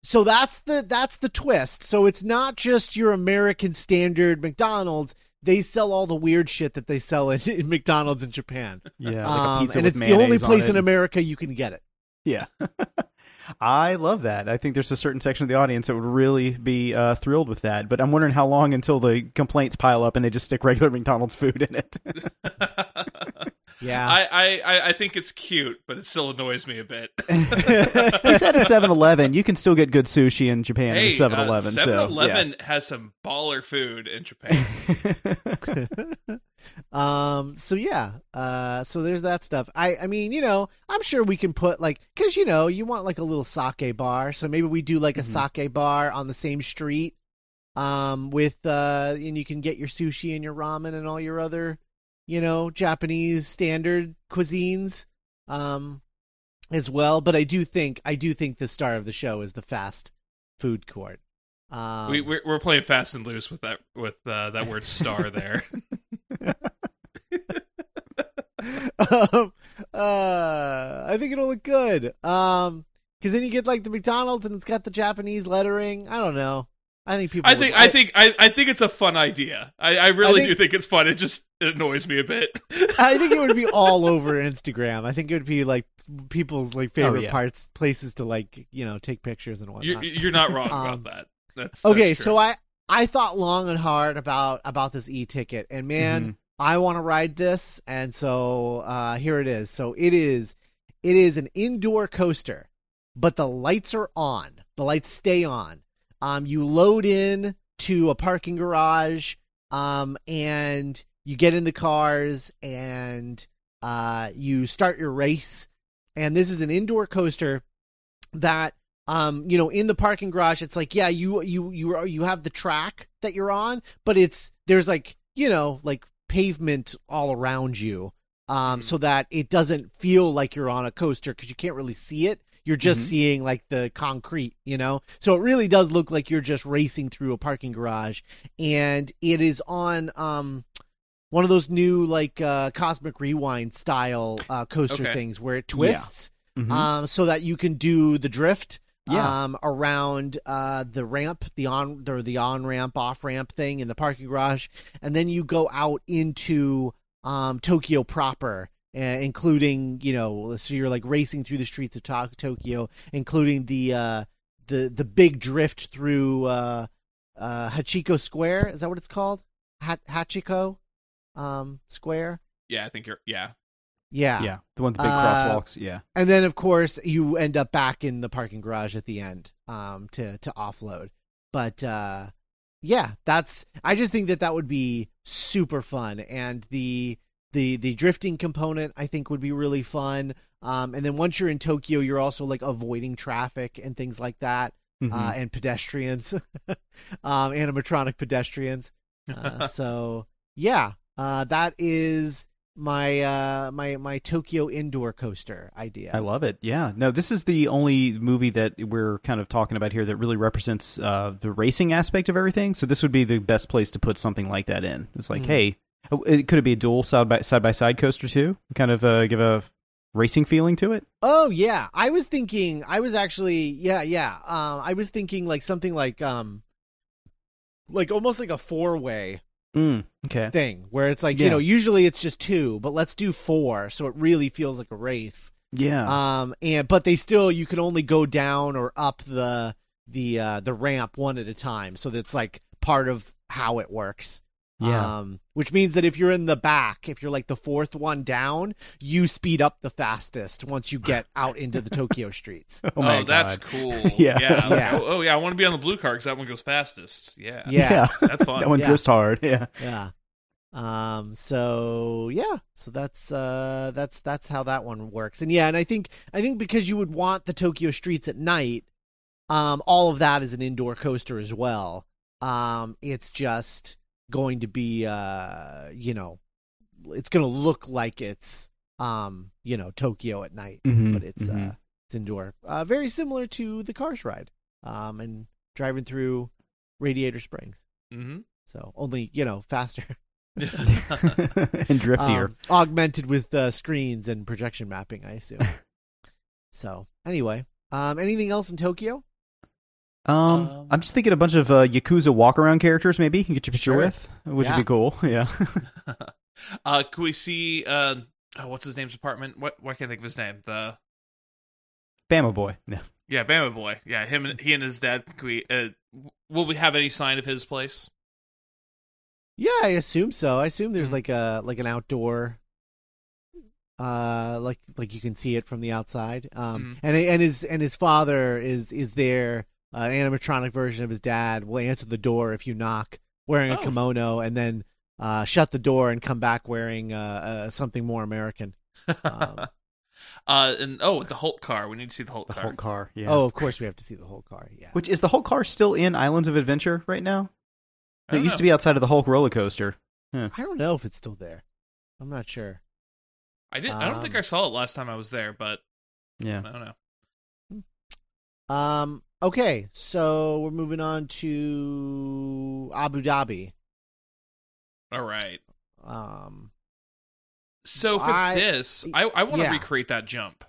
so that's the that's the twist. So it's not just your American standard McDonald's. They sell all the weird shit that they sell in, in McDonald's in Japan. Yeah. Like a Um, pizza and with it's the only mayonnaise on place it. in America you can get it. Yeah. I love that. I think there's a certain section of the audience that would really be uh, thrilled with that. But I'm wondering how long until the complaints pile up and they just stick regular McDonald's food in it. Yeah. I, I, I- I think it's cute, but it still annoys me a bit. he at a 7-Eleven. You can still get good sushi in Japan hey, at a 7-Eleven. uh, 7-Eleven has some baller food in Japan. um so yeah uh so there's that stuff i i mean you know i'm sure we can put like because you know you want like a little sake bar so maybe we do like a sake bar on the same street um with uh and you can get your sushi and your ramen and all your other you know japanese standard cuisines um as well but i do think i do think the star of the show is the fast food court um we, we're, we're playing fast and loose with that with uh, that word "star" there. um, uh, I think it'll look good. Um, because then you get like the McDonald's and it's got the Japanese lettering. I don't know. I think people. I would- think I think I, I think it's a fun idea. I, I really think- do think it's fun. It just it annoys me a bit. I think it would be all over Instagram. I think it would be like people's like favorite yeah. parts, places to like you know take pictures and you're, whatnot. you're not wrong Um, about that. That's okay, true. so I I thought long and hard about about this e ticket, and man, Mhm. I want to ride this, and so uh, here it is. So it is it is an indoor coaster, but the lights are on. The lights stay on. Um, you load in to a parking garage, um, and you get in the cars, and uh, you start your race. And this is an indoor coaster that um you know in the parking garage it's like yeah you you you are you have the track that you're on but it's there's like you know like pavement all around you um Mhm. so that it doesn't feel like you're on a coaster because you can't really see it you're just Mhm. seeing like the concrete you know so it really does look like you're just racing through a parking garage and it is on um one of those new like uh cosmic rewind style uh coaster Okay. things where it twists Mhm. um, so that you can do the drift Yeah. um, around uh, the ramp, the on or the on ramp, off ramp thing in the parking garage, and then you go out into um, Tokyo proper, uh, including you know, so you're like racing through the streets of to- Tokyo, including the uh, the the big drift through uh, uh, Hachiko Square. Is that what it's called? Ha- Hachiko um, Square. Yeah, I think you're. Yeah. Yeah. Yeah, the one with the big Uh, crosswalks. Yeah. And then of course you end up back in the parking garage at the end um to to offload. But uh yeah, that's I just think that that would be super fun and the the the drifting component I think would be really fun. Um and then once you're in Tokyo you're also like avoiding traffic and things like that Mhm. uh and pedestrians. um animatronic pedestrians. Uh, so yeah, uh that is my uh my my Tokyo indoor coaster idea. I love it. Yeah. No, this is the only movie that we're kind of talking about here that really represents uh, the racing aspect of everything. So this would be the best place to put something like that in. It's like, Mhm. hey, it could it be a dual side by side by side coaster too? Kind of uh, give a racing feeling to it. Oh yeah, I was thinking. I was actually yeah yeah. Um, I was thinking like something like um, like almost like a four way Mm, okay. thing where it's like you know usually it's just two, but let's do four, so it really feels like a race. Yeah. Um, and but they still you can only go down or up the the uh the ramp one at a time, so that's like part of how it works. Yeah. Um, which means that if you're in the back, if you're like the fourth one down, you speed up the fastest once you get out into the Tokyo streets. oh my that's cool. Yeah. Yeah. Yeah. Oh, oh, yeah. I want to be on the blue car because that one goes fastest. Yeah. Yeah. That's fun. that one Yeah. drifts hard. Yeah. Yeah. Um so yeah, so that's uh that's that's how that one works. And yeah, and I think I think because you would want the Tokyo streets at night, um all of that is an indoor coaster as well. Um it's just going to be uh you know it's going to look like it's um you know Tokyo at night, Mhm, but it's mhm. uh it's indoor. Uh very similar to the Cars ride. Um and driving through Radiator Springs. mm-hmm. So only, you know, faster. and driftier. Um, augmented with uh, screens and projection mapping, I assume. so anyway, um, anything else in Tokyo? Um, Um, I'm just thinking a bunch of uh, Yakuza walk around characters, maybe you can get your picture Sure. with, which Yeah. would be cool. Yeah. uh, can we see? Uh, oh, what's his name's apartment? What? Why can't I think of his name? The Bama boy. Yeah. yeah, Bama boy. Yeah, him. and He and his dad. Can we? Uh, will we have any sign of his place? Yeah, I assume so. I assume there's Mhm. like a like an outdoor, uh, like like you can see it from the outside. Um, Mhm. and and his and his father is is there. Uh, an animatronic version of his dad will answer the door if you knock, wearing a Oh. kimono, and then uh, shut the door and come back wearing uh, uh, something more American. Um, uh, and oh, the Hulk car. We need to see the Hulk The car. Hulk car. Yeah. Oh, of course we have to see the whole car. Yeah. Which is the Hulk car still in Islands of Adventure right now? It used know. to be outside of the Hulk roller coaster. I don't know if it's still there. I'm not sure. I did. I don't think Um, I saw it last time I was there, but Yeah. I don't know. Um. Okay, so we're moving on to Abu Dhabi. All right. Um. So for I- this, I I want to yeah. recreate that jump.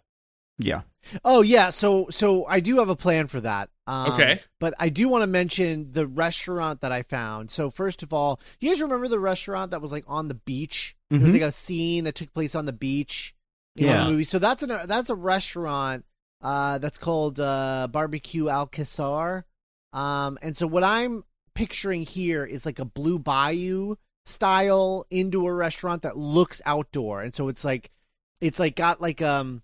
Yeah. Oh yeah. So so I do have a plan for that. Um, Okay. But I do want to mention the restaurant that I found. So first of all, you guys remember the restaurant that was like on the beach? There was Mhm. like a scene that took place on the beach. In one of Yeah. the movie. So that's an that's a restaurant uh, that's called uh, Barbecue Alcazar. Um, and so what I'm picturing here is like a Blue Bayou style indoor restaurant that looks outdoor, and so it's like it's like got like um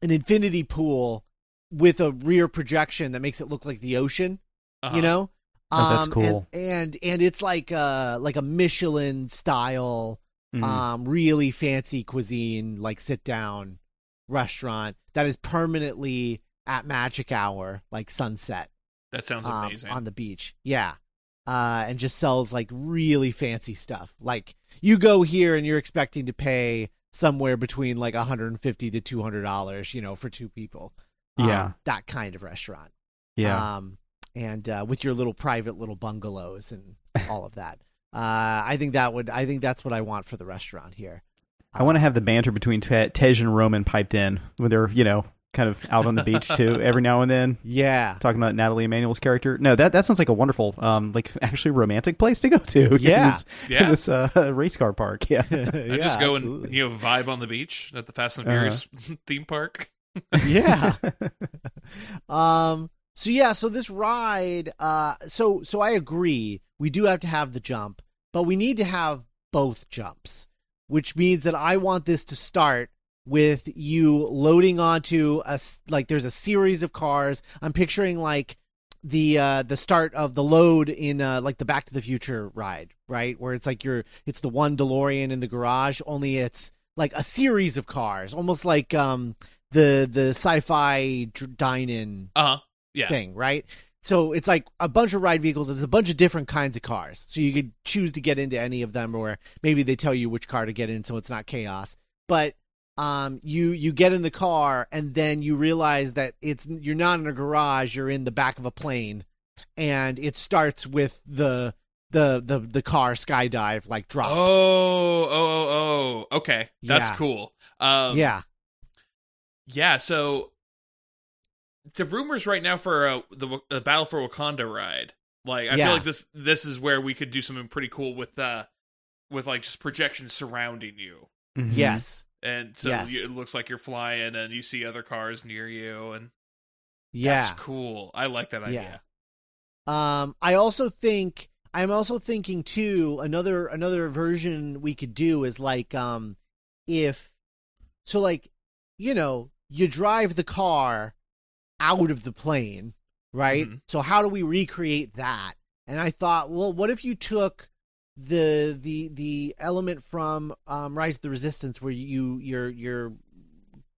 an infinity pool with a rear projection that makes it look like the ocean. Uh-huh. You know. Oh, that's Um, cool. And, and and it's like uh like a Michelin style Mhm. um really fancy cuisine like sit down restaurant that is permanently at magic hour like sunset that sounds um, amazing. on the beach yeah uh and just sells like really fancy stuff like you go here and you're expecting to pay somewhere between like 150 to 200 dollars you know for two people Um, Yeah. that kind of restaurant yeah. um, and uh, with your little private little bungalows and all of that. Uh, I think that would. I think that's what I want for the restaurant here. I want to have the banter between Te- Tej and Roman piped in when they're, you know, kind of out on the beach too, every now and then. Yeah, Talking about Nathalie Emmanuel's character. No, that that sounds like a wonderful, um, like actually romantic place to go to. in Yeah. this, Yeah. in this uh, race car park. Yeah, yeah, just go absolutely. and you know vibe on the beach at the Fast and Uh-huh. Furious theme park. yeah. um. So yeah. So this ride. Uh. So so I agree. We do have to have the jump, but we need to have both jumps. Which means that I want this to start with you loading onto a like there's a series of cars. I'm picturing like the uh the start of the load in uh like the Back to the Future ride, right? Where it's like you're it's the one DeLorean in the garage, only it's like a series of cars, almost like um the the sci-fi dine-in Uh huh. Yeah. thing, right? So it's like a bunch of ride vehicles. There's a bunch of different kinds of cars. So you could choose to get into any of them, or maybe they tell you which car to get in, so it's not chaos. But um, you you get in the car, and then you realize that it's you're not in a garage. You're in the back of a plane, and it starts with the the the the car skydive like drop. Oh, oh, oh, oh. Okay, that's Yeah. cool. Um, yeah, yeah. So the rumors right now for uh, the the Battle for Wakanda ride, like I Yeah. feel like this this is where we could do something pretty cool with uh with like just projections surrounding you, Mhm. yes, and so Yes. you, it looks like you're flying and you see other cars near you, and yeah. that's cool. I like that idea. Um, I also think I'm also thinking too another another version we could do is like um if so like you know you drive the car out of the plane right Mhm. so how do we recreate that and I thought well what if you took the the the element from um Rise of the Resistance where you your your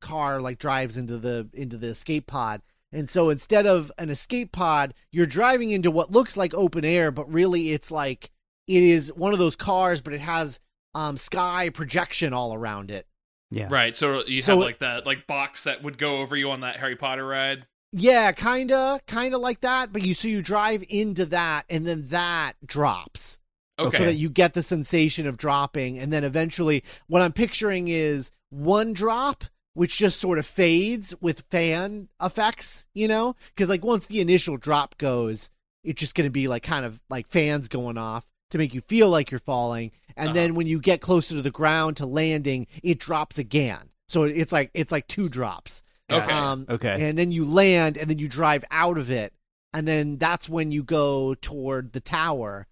car like drives into the into the escape pod and so instead of an escape pod, you're driving into what looks like open air, but really it's like it is one of those cars, but it has um sky projection all around it. Yeah. Right. So you So have like that like box that would go over you on that Harry Potter ride. Yeah, kinda, kinda like that. But you so you drive into that, and then that drops. Okay. so that you get the sensation of dropping and then eventually what i'm picturing is one drop which just sort of fades with fan effects you know because like once the initial drop goes it's just going to be like kind of like fans going off to make you feel like you're falling and Uh-huh. then when you get closer to the ground to landing it drops again so it's like it's like two drops Okay. um, Okay. and then you land and then you drive out of it and then that's when you go toward the tower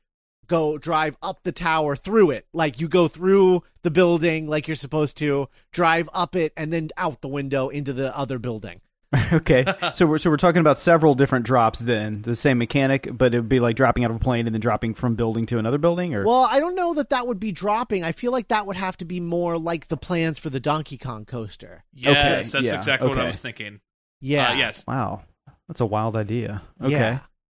go drive up the tower through it like you go through the building like you're supposed to drive up it and then out the window into the other building okay. So we're so we're talking about several different drops then. The same mechanic, but it would be like dropping out of a plane and then dropping from building to another building or well i don't know that that would be dropping i feel like that would have to be more like the plans for the donkey kong coaster yes, that's yeah, exactly what I was thinking. yeah Uh, yes. Wow. That's a wild idea. Okay. yeah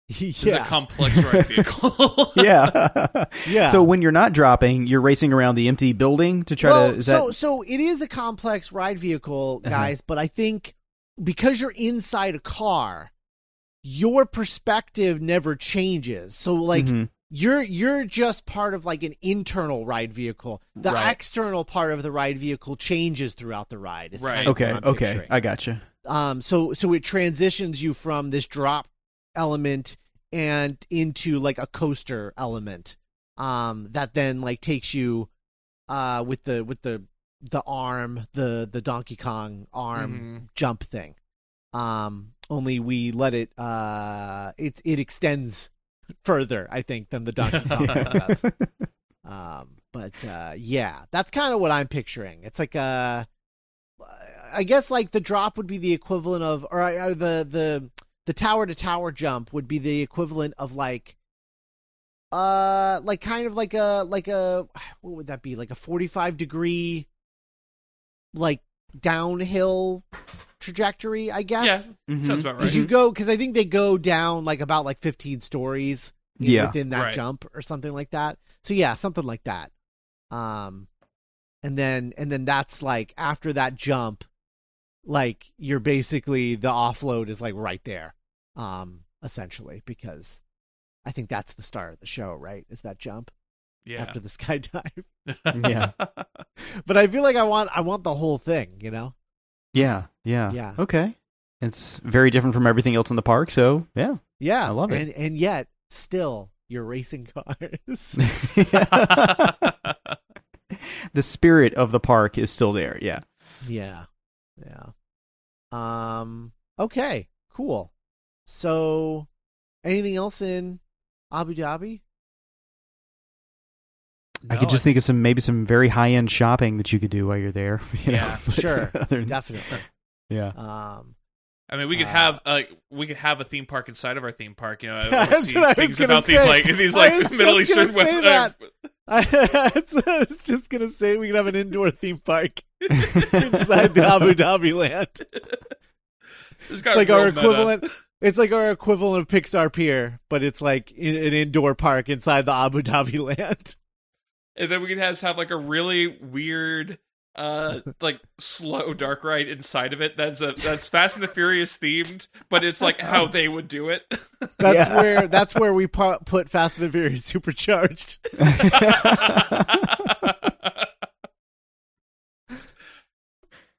This yeah is a complex ride vehicle. yeah. Yeah. So when you're not dropping, you're racing around the empty building to try well, to. Is so that, so it is a complex ride vehicle, Uh-huh. guys. But I think because you're inside a car, your perspective never changes. So like Mhm. you're you're just part of like an internal ride vehicle. The Right. external part of the ride vehicle changes throughout the ride. Right. kind of okay. Okay. picturing. I gotcha. Um, so so it transitions you from this drop element and into like a coaster element. Um, that then like takes you, uh, with the with the the arm, the the Donkey Kong arm Mhm. jump thing. Um, only we let it. Uh, it it extends further, I think, than the Donkey Kong does. Um, but uh, yeah, that's kind of what I'm picturing. It's like a, I guess like the drop would be the equivalent of, or, or the the the tower to tower jump would be the equivalent of like, uh, like kind of like a like a what would that be like a 45 degree, like downhill trajectory, I guess. Yeah. Mhm. Sounds about right. Because you go, because I think they go down like about like 15 stories in- Yeah. within that Right. jump or something like that. So yeah, something like that. Um, and then and then that's like after that jump, like you're basically the offload is like right there, um, essentially because I think that's the start of the show, right? Is that jump yeah. after the skydive? Yeah. but I feel like I want I want the whole thing, you know? Yeah. Yeah. Yeah. Okay. It's very different from everything else in the park. So yeah. Yeah, I love it. And and yet still you're racing cars. the spirit of the park is still there. Yeah. Yeah. Yeah. Um okay, cool. So anything else in Abu Dhabi? I could just think of some maybe some very high end shopping that you could do while you're there. You? Yeah, But sure, than- definitely. yeah. Um, I mean, we could Uh, have uh, we could have a theme park inside of our theme park. You know, I That's see what I was things gonna about these like these I like was Middle just gonna Eastern. say with- that. uh, I was just gonna say we could have an indoor theme park inside the Abu Dhabi land. this got It's like real our meta. equivalent. It's like our equivalent of Pixar Pier, but it's like in, an indoor park inside the Abu Dhabi land. And then we could have have like a really weird uh like slow dark ride inside of it that's a that's fast and the furious themed but it's like how they would do it That's Yeah. where that's where we pu- put Fast and the Furious supercharged.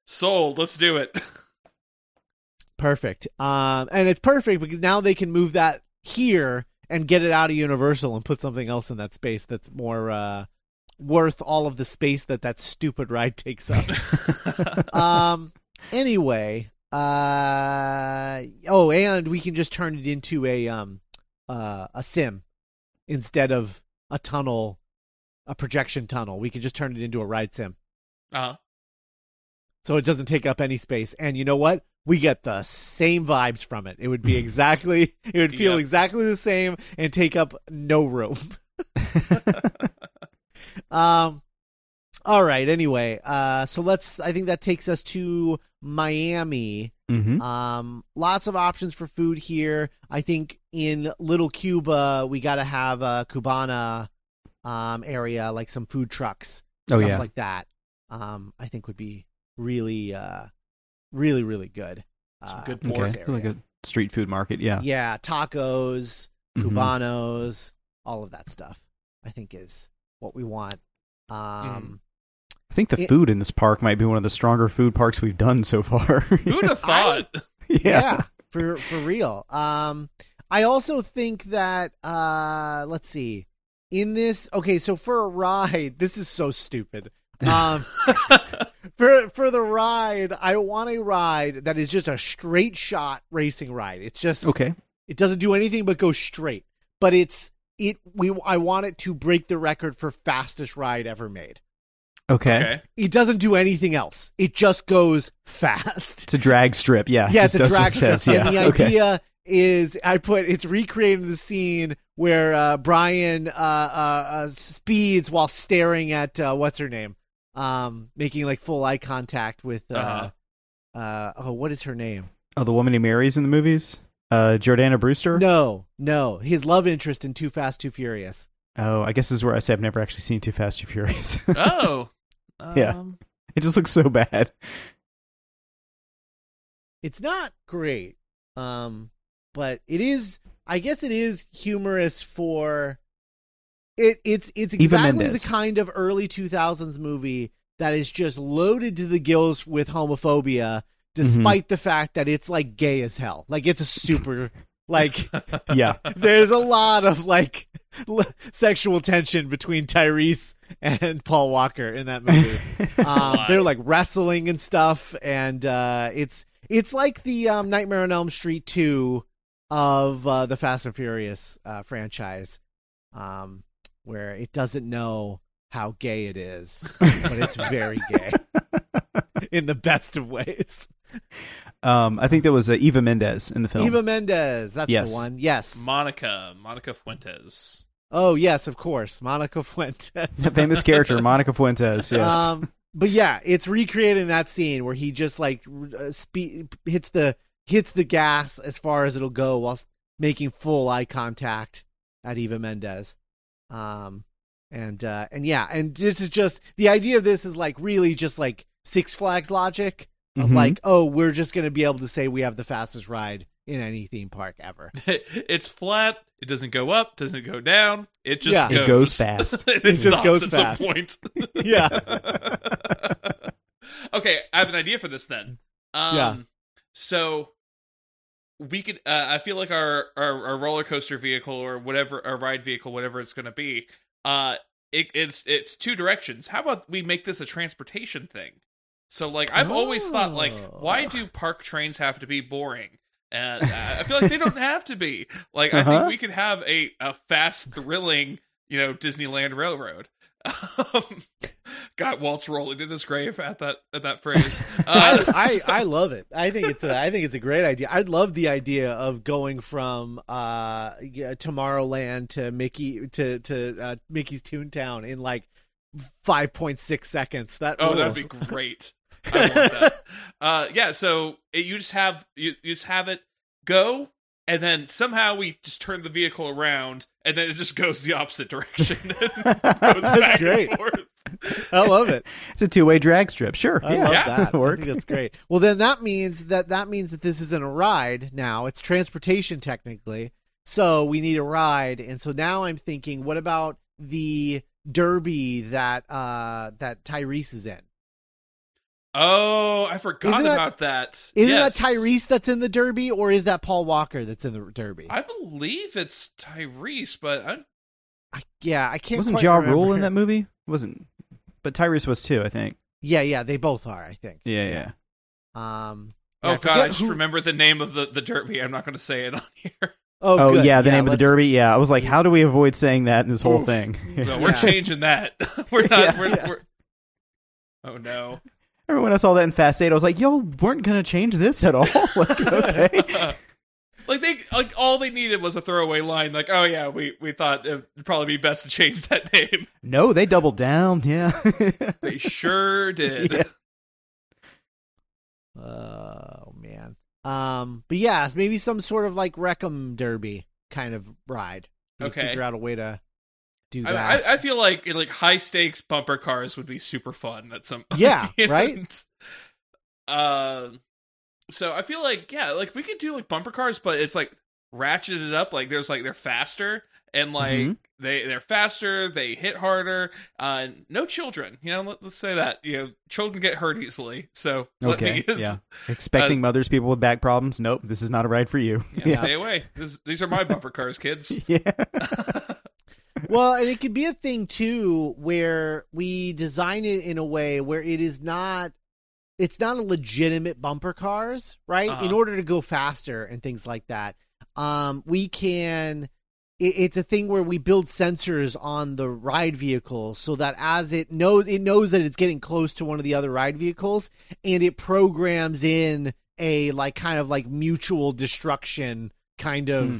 sold let's do it Perfect. Um, and it's perfect because now they can move that here and get it out of Universal and put something else in that space that's more uh, worth all of the space that that stupid ride takes up. um. Anyway. Uh. Oh, and we can just turn it into a um, uh, a sim instead of a tunnel, a projection tunnel. We can just turn it into a ride sim, uh-huh so it doesn't take up any space. And you know what? We get the same vibes from it. It would be exactly. It would feel Yep. exactly the same and take up no room. Um. All right. Anyway, uh, so let's. I think that takes us to Miami. hmm Um, lots of options for food here. I think in Little Cuba we got to have a Cubana um area, like some food trucks, Oh, stuff yeah. like that. Um, I think would be really, uh, really, really good. Some uh, good in pork. this Okay. Like area. a street food market. Yeah. yeah, tacos, Mhm. Cubanos, all of that stuff. I think is what we want. Um, Mm-hmm. I think the It- food in this park might be one of the stronger food parks we've done so far. who would have thought yeah. for for real um i also think that uh let's see in this okay so for a ride this is so stupid um for for the ride i want a ride that is just a straight shot racing ride it's just Okay. it doesn't do anything but go straight but it's it we i want it to break the record for fastest ride ever made Okay. okay it doesn't do anything else it just goes fast It's a drag strip. Yeah. yeah, just it's a drag strip. says. Yeah. And the okay. idea is I put it's recreating the scene where uh, Brian uh, uh, uh, speeds while staring at uh, what's her name, um, making like full eye contact with uh, Uh-huh. uh, oh, what is her name? Oh, the woman he marries in the movies? Uh, Jordana Brewster? No, no, his love interest in Too Fast, Too Furious. Oh, I guess this is where I say I've never actually seen Too Fast, Too Furious. oh Yeah. um, it just looks so bad. It's not great, um, but it is. I guess it is humorous for it. It's it's exactly the kind of early two thousands movie that is just loaded to the gills with homophobia, despite the fact that it's like gay as hell. Like it's a super like Yeah. there's a lot of like l- sexual tension between Tyrese and Paul Walker in that movie. Um, they're like wrestling and stuff, and uh, it's it's like the um, Nightmare on Elm Street two of uh, the Fast and Furious uh, franchise, um, where it doesn't know how gay it is, but it's very gay in the best of ways. Um, I think there was uh, Eva Mendes in the film. Eva Mendes, that's Yes. the one. Yes. monica monica fuentes oh yes, of course, Monica Fuentes. The Famous character, Monica Fuentes. Yes. Um, but yeah, it's recreating that scene where he just like uh, speed hits the hits the gas as far as it'll go whilst making full eye contact at Eva Mendes. Um, and uh, and yeah, and this is just the idea of this is like really just like Six Flags logic of Mhm. like, oh, we're just gonna be able to say we have the fastest ride in any theme park ever. it's flat it doesn't go up doesn't go down it just Yeah. goes. It goes fast. it, just goes at fast. some point Yeah. okay i have an idea for this then um Yeah. so we could uh, i feel like our, our our roller coaster vehicle or whatever our ride vehicle whatever it's going to be uh it, it's it's two directions how about we make this a transportation thing so like i've always thought like Oh. why do park trains have to be boring and uh, i feel like they don't have to be like i Uh-huh. think we could have a a fast thrilling you know disneyland railroad Um, God, Walt's rolling in his grave at that at that phrase. Uh, I, I I love it. I think it's a I think it's a great idea. I'd love the idea of going from uh Tomorrowland to Mickey to to uh, Mickey's Toontown in like five point six seconds. That oh, rules. that'd be great. I want that. Uh, yeah, so it, you just have you, you just have it go, and then somehow we just turn the vehicle around, and then it just goes the opposite direction. and goes back great. And forth. I love it. It's a two way drag strip. Sure. I yeah. love Yeah. that. I Work. think that's great. Well, then that means that that means that this isn't a ride now. It's transportation technically. So we need a ride, and so now I'm thinking, what about the derby that uh that Tyrese is in? Oh, I forgot Isn't that- about that. Isn't Yes. that Tyrese that's in the derby, or is that Paul Walker that's in the derby? I believe it's Tyrese, but I, I, yeah, I can't. Wasn't quite Ja. Rule in that movie? Wasn't, but Tyrese was too. I think. Yeah, yeah, they both are. I think. Yeah, yeah. Um. oh yeah, god, I just who- remember the name of the the derby. I'm not going to say it on here. Oh, Oh, yeah, the name of the derby. Yeah, I was like, how do we avoid saying that in this whole Oof. thing? No, we're Yeah. changing that. we're not. Yeah. we're, Yeah. we're. Oh no. Remember when I saw that in Fast Eight, I was like, "Yo, weren't gonna change this at all." like, okay. like they like all they needed was a throwaway line like oh yeah we we thought it'd probably be best to change that name no, they doubled down. Yeah. they sure did Yeah. Oh man. Um. But yeah, maybe some sort of like Wreckham Derby kind of ride. Maybe Okay. Figure out a way to do I, that. I, I feel like like high stakes bumper cars would be super fun at some Yeah, point. right? uh so i feel like yeah like we could do like bumper cars but it's like ratcheted up like there's like they're faster and like Mhm. they they're faster they hit harder uh no children you know let, let's say that you know children get hurt easily so let okay. me- Yeah. Expecting mothers, people with back problems. Nope, this is not a ride for you. yeah, stay away this, these are my bumper cars kids Yeah. Well, and it could be a thing too where we design it in a way where it is not it's not a legitimate bumper cars, right? Uh-huh. In order to go faster and things like that. Um we can it, it's a thing where we build sensors on the ride vehicle so that as it knows it knows that it's getting close to one of the other ride vehicles and it programs in a like kind of like mutual destruction kind of Hmm.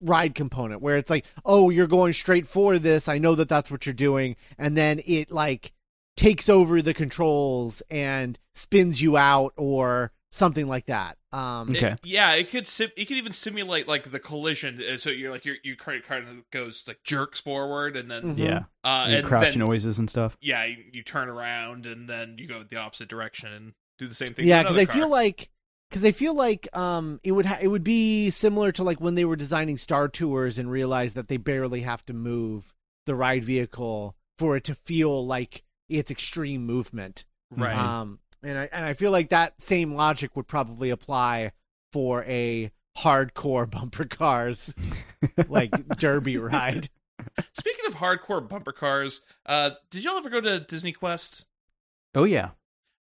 Ride component where it's like oh you're going straight for this i know that that's what you're doing and then it like takes over the controls and spins you out or something like that um It- Okay. yeah, it could sim- it could even simulate like the collision. uh, So you're like you're, you kind of kind of goes like jerks forward and then Mhm. Yeah. uh And and crouch then, noises and stuff. yeah you, you turn around and then you go the opposite direction and do the same thing. yeah because i feel like because i feel like um it would ha- it would be similar to like when they were designing star tours and realized that they barely have to move the ride vehicle for it to feel like it's extreme movement right. Um, and I and I feel like that same logic would probably apply for a hardcore bumper cars like derby ride. Speaking of hardcore bumper cars, uh, did y'all ever go to Disney Quest? Oh yeah,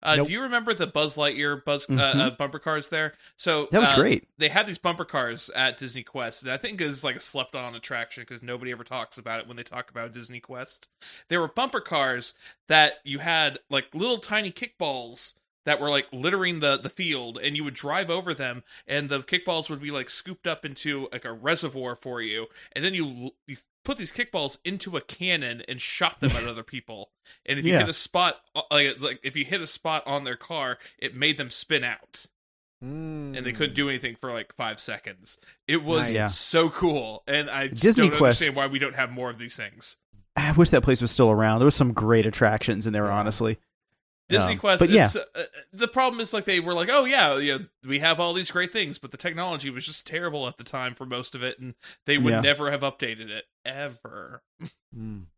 Uh, Nope. Do you remember the Buzz Lightyear buzz uh, Mhm. uh, bumper cars there? So that was uh, great. They had these bumper cars at Disney Quest, and I think it's like a slept-on attraction because nobody ever talks about it when they talk about Disney Quest. There were bumper cars that you had like little tiny kickballs that were like littering the the field, and you would drive over them, and the kickballs would be like scooped up into like a reservoir for you, and then you you put these kickballs into a cannon and shot them at other people. And if you Yeah. hit a spot, uh, like like if you hit a spot on their car, it made them spin out Mm. and they couldn't do anything for like five seconds. It was Nice. Yeah. so cool, and I just Disney don't Quest- understand why we don't have more of these things. I wish that place was still around. There was some great attractions in there, Yeah. honestly. Disney Um, Quest, but yeah. it's, uh, uh, the problem is like they were like, oh yeah, you know, we have all these great things, but the technology was just terrible at the time for most of it, and they would Yeah. never have updated it ever. Mm.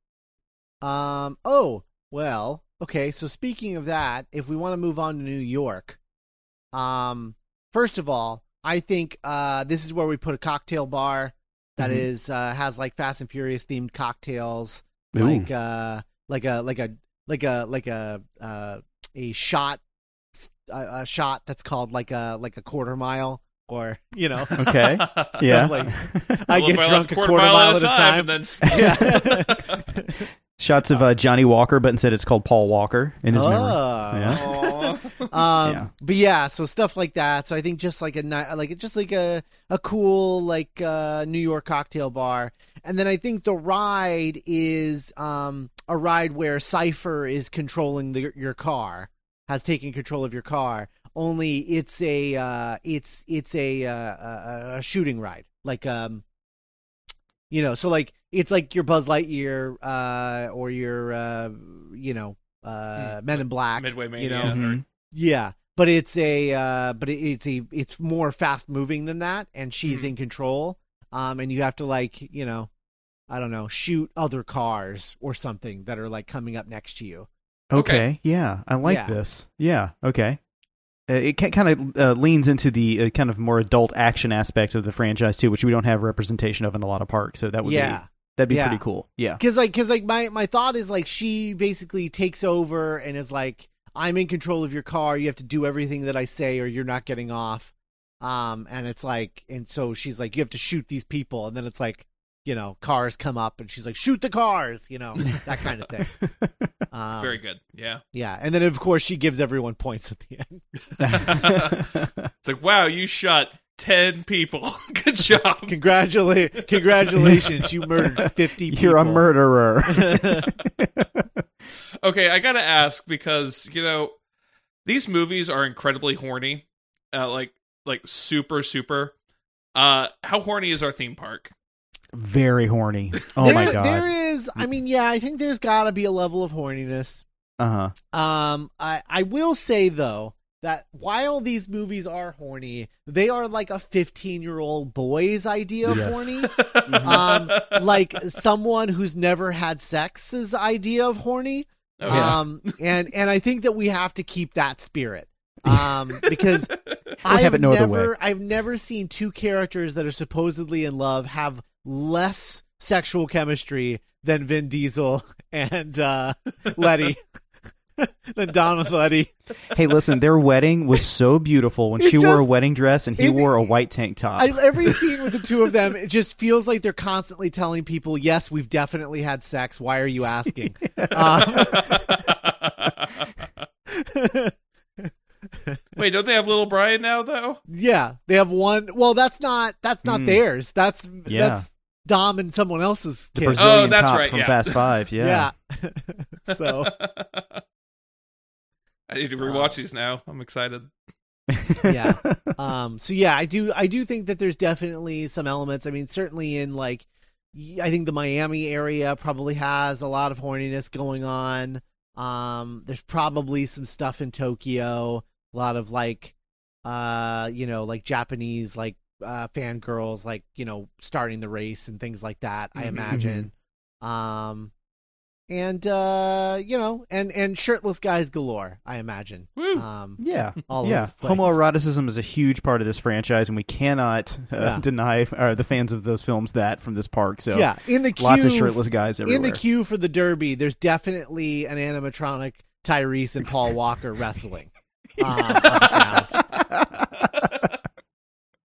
Um. Oh well. Okay. So speaking of that, if we want to move on to New York, um, first of all, I think uh this is where we put a cocktail bar that Mhm. is uh has like Fast and Furious themed cocktails. Ooh. like uh like a like a like a like a uh a shot a, a shot that's called like a like a quarter mile or you know Okay. yeah. like I get drunk a left quarter, mile, at a and time, then Yeah. Shots of uh, Johnnie Walker, but instead it's called Paul Walker in his memory. Oh. Yeah. Um, Yeah. but yeah, so stuff like that. So I think just like a ni- like just like a a cool like uh, New York cocktail bar, and then I think the ride is um a ride where Cipher is controlling the, your car, has taken control of your car. Only it's a uh, it's it's a, uh, a a shooting ride, like um, you know, so like it's like your Buzz Lightyear uh or your uh you know uh Men in Black, Midway Mania. you know, Mhm. yeah, but it's a uh, but it's a it's more fast moving than that, and she's Mhm. in control. Um, and you have to like you know, I don't know, shoot other cars or something that are like coming up next to you. Okay. Okay. Yeah, I like Yeah. this. Yeah. Okay. Uh, it kind of uh, leans into the uh, kind of more adult action aspect of the franchise too, which we don't have representation of in a lot of parks. So that would yeah, be that'd be Yeah. pretty cool. Yeah. because like because like my my thought is like she basically takes over and is like I'm in control of your car. You have to do everything that I say, or you're not getting off. Um, and it's like, and so she's like, you have to shoot these people, and then it's like, you know, cars come up, and she's like, shoot the cars, you know, that kind of thing. Um, Very good. Yeah. Yeah, and then of course she gives everyone points at the end. It's like, wow, you shot 10 people. Good job. Congratulate, congratulations, you murdered fifty. people. You're a murderer. Okay, I gotta ask because, you know, these movies are incredibly horny. Uh, like, like super, super. Uh, how horny is our theme park? Very horny. Oh There- my god. There is, I mean, yeah, I think there's got to be a level of horniness. Uh huh. Um, I I will say though that while these movies are horny, they are like a 15 year old boy's idea of Yes. horny. um, like someone who's never had sex's idea of horny. Oh, yeah. Um, and and I think that we have to keep that spirit. Um, because I've it no other way. never I've never seen two characters that are supposedly in love have less sexual chemistry than Vin Diesel and uh, Letty. than Dom and Letty. Hey, listen, their wedding was so beautiful when It she wore a wedding dress and he it- wore a white tank top. I, every scene with the two of them, it just feels like they're constantly telling people, "Yes, we've definitely had sex. Why are you asking?" um, Wait, don't they have little Brian now, though? yeah, they have one. Well, that's not that's not Mm. theirs. That's Yeah. that's Dom and someone else's the. Brazilian Oh, that's top right, from yeah. Fast Five. Yeah. yeah. so I need to rewatch these now. I'm excited. Yeah. um so yeah i do i do think that there's definitely some elements i mean certainly in like I think the miami area probably has a lot of horniness going on um there's probably some stuff in tokyo a lot of like uh you know like japanese like uh fangirls like you know starting the race and things like that i Mhm. imagine um and uh you know and and shirtless guys galore i imagine Woo. um Yeah. all yeah. over. Homoeroticism is a huge part of this franchise, and we cannot uh, Yeah. deny uh, the fans of those films that from this park. So, yeah, in the queue, lots of shirtless guys everywhere. in the queue for the Derby. There's definitely an animatronic Tyrese and Paul Walker wrestling. Um, on the ground.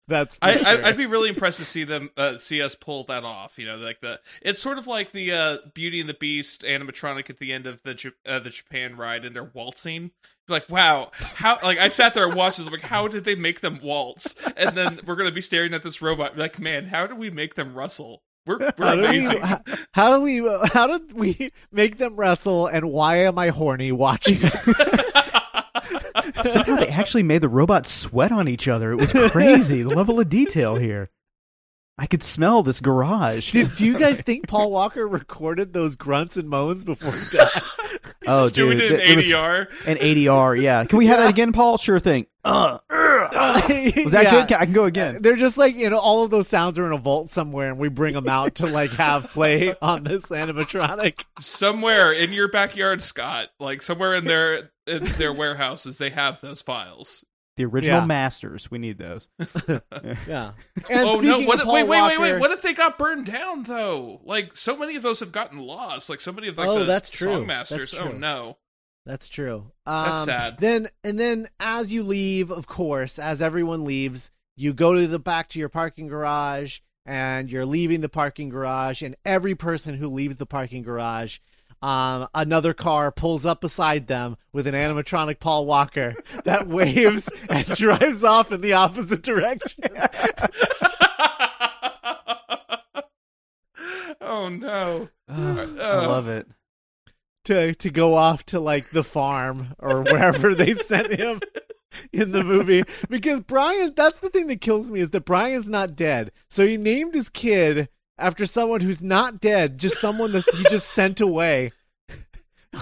That's I, sure. I I'd be really impressed to see them uh, see us pull that off. You know, like the it's sort of like the uh, Beauty and the Beast animatronic at the end of the J- uh, the Japan ride, and they're waltzing. Like, wow, how? Like I sat there and watched this. I'm like, how did they make them waltz? And then we're gonna be staring at this robot. Like, man, how do we make them wrestle? We're we're do, we, amazing. how, how do we how did we make them wrestle and why am I horny watching it? Somehow they actually made the robots sweat on each other. It was crazy. the level of detail here. I could smell this garage. Did, do you guys think Paul Walker recorded those grunts and moans before he died? oh, Just dude, it it in was ADR. an ADR. Yeah. Can we have that again, Paul? Sure thing. Uh, was that Yeah. good? I can go again. They're just like you know, all of those sounds are in a vault somewhere, and we bring them out to like have play on this animatronic. somewhere in your backyard, Scott. Like somewhere in their in their warehouses, they have those files. The original Yeah. masters. We need those. Yeah. And oh speaking no! What, of if- Paul wait, wait, Walker, wait, wait! What if they got burned down though? Like so many of those have gotten lost. Like so many of like Oh, the that's true. song masters. That's Oh true. no! That's true. Um, That's sad. Then and then as you leave, of course, as everyone leaves, you go to the back to your parking garage, and you're leaving the parking garage, and every person who leaves the parking garage um, another car pulls up beside them with an animatronic Paul Walker that waves and drives off in the opposite direction. oh no. I Uh, love it. to to go off to like the farm or wherever they sent him in the movie because Brian that's the thing that kills me is that Brian's not dead. So he named his kid after someone who's not dead, just someone that he just sent away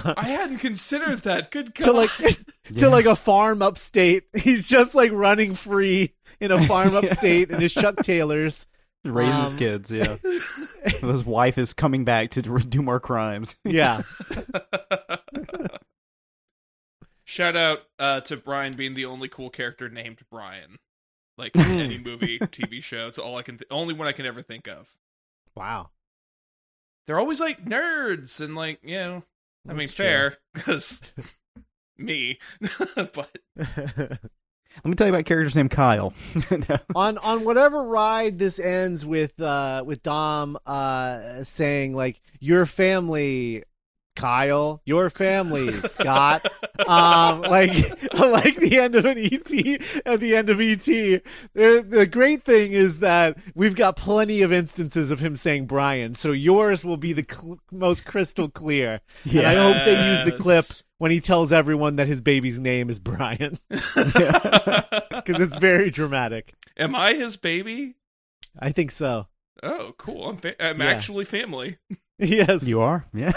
I hadn't considered that. Good God. to like to like a farm upstate. He's just like running free in a farm upstate in his Chuck Taylors. Raising his Um, kids, yeah. His wife is coming back to do more crimes. Yeah. Shout out uh, to Brian being the only cool character named Brian, like in any movie, TV show. It's all I can, th- only one I can ever think of. Wow. They're always like nerds and like you know, I mean, true. fair because me, but Let me tell you about characters named Kyle. No. on on whatever ride this ends with uh with Dom uh saying like your family Kyle your family Scott um like like the end of an ET at the end of ET the, the great thing is that we've got plenty of instances of him saying Brian so yours will be the cl- most crystal clear and I hope they use the clip when he tells everyone that his baby's name is Brian because it's very dramatic am I his baby? I think so. Oh, cool! I'm fa- I'm Yeah. actually family. Yes. You are? Yeah.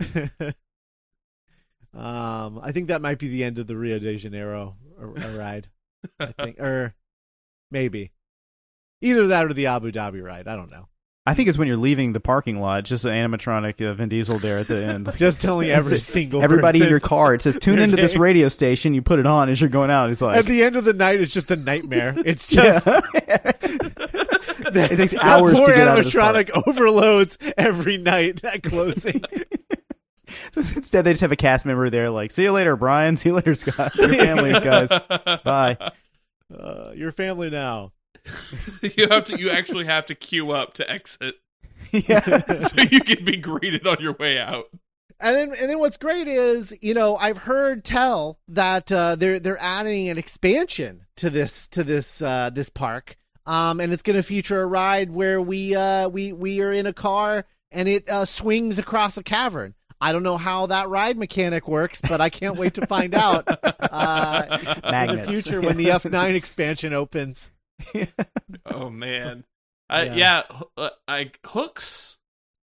um, I think that might be the end of the Rio de Janeiro ride. I think, or maybe either that or the Abu Dhabi ride. I don't know. I think it's when you're leaving the parking lot, just an animatronic uh, Vin Diesel there at the end. Just telling every single Everybody in your car, it says, tune into this radio station. You put it on as you're going out. It's like, At the end of the night, it's just a nightmare. It's just it takes that hours poor to get out of this park. animatronic overloads every night at closing. So instead, they just have a cast member there, like, see you later, Brian. See you later, Scott. Your family, guys. Bye. uh, your family now. you have to. You actually have to queue up to exit, yeah. so you can be greeted on your way out. And then, and then what's great is, you know, I've heard tell that uh, they're they're adding an expansion to this to this uh, this park, um, and it's going to feature a ride where we uh, we we are in a car and it uh, swings across a cavern. I don't know how that ride mechanic works, but I can't wait to find out uh, in the future when the F9 expansion opens. Oh man, I, yeah. yeah, uh, I hooks,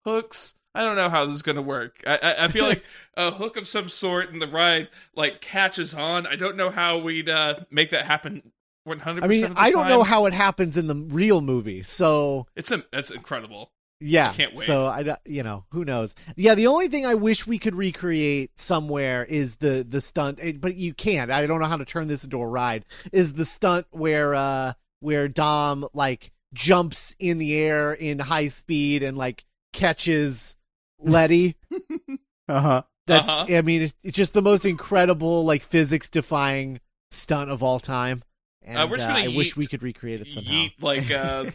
hooks. I don't know how this is gonna work. I, I, I feel like a hook of some sort in the ride like catches on. I don't know how we'd uh, make that happen. One hundred. I mean, I don't know how it happens in the real movie, so It's a, it's incredible. Yeah, I can't wait. So I, you know, who knows? Yeah, the only thing I wish we could recreate somewhere is the the stunt, eh, but you can't. I don't know how to turn this into a ride. Is the stunt where uh where Dom like jumps in the air in high speed and like catches Letty? Uh huh. That's Uh-huh. I mean, it's, it's just the most incredible like physics defying stunt of all time. And Uh, we're just uh, gonna I wish we could recreate it somehow. Yeet like uh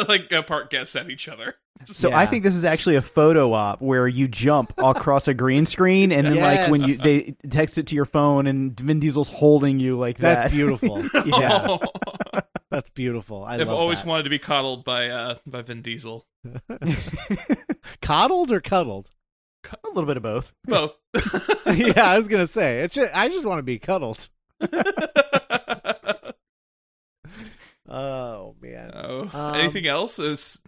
like uh, park guests at each other. So I think this is actually a photo op where you jump across a green screen, and then like when you they text it to your phone, and Vin Diesel's holding you like that. That's beautiful. Yeah. That's beautiful. I I've love always that. wanted to be coddled by uh by Vin Diesel. coddled or cuddled. a little bit of both. Both. yeah, I was gonna say it's. Just, I just want to be cuddled. Oh man, oh. Um, Anything else is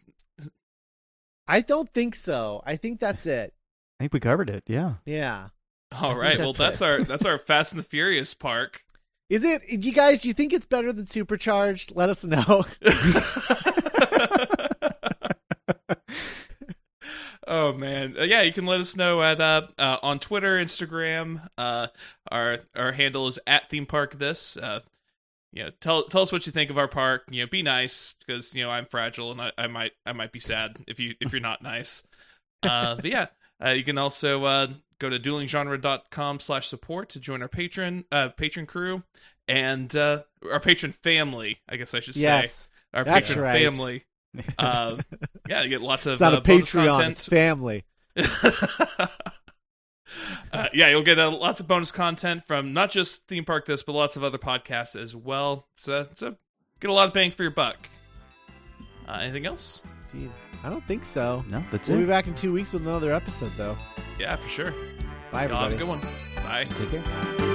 I don't think so. I think that's it. I think we covered it. Yeah. Yeah. all think right. Well, that's that's our that's our Fast and the Furious park. Is it? You guys, do you think it's better than Supercharged? Let us know. oh man, Uh, yeah. You can let us know at uh, uh on Twitter, Instagram. Uh, our our handle is at theme park. This. You know, tell tell us what you think of our park. You know, be nice because you know I'm fragile and I, I might I might be sad if you if you're not nice. Uh, but yeah, uh, you can also uh, go to duelinggenre.com slash support to join our patron uh patron crew and uh our patron family. I guess I should say yes, our that's patron right. family. Uh, yeah, you get lots of it's not uh, a Patreon. content. It's family. uh, yeah, you'll get uh, lots of bonus content from not just Theme Park This, but lots of other podcasts as well. So, so get a lot of bang for your buck. Uh, anything else? Dude, I don't think so. No, that's it. We'll be back in two weeks with another episode, though. Yeah, for sure. Bye, Y'all have everybody. a good one. Bye. Take care.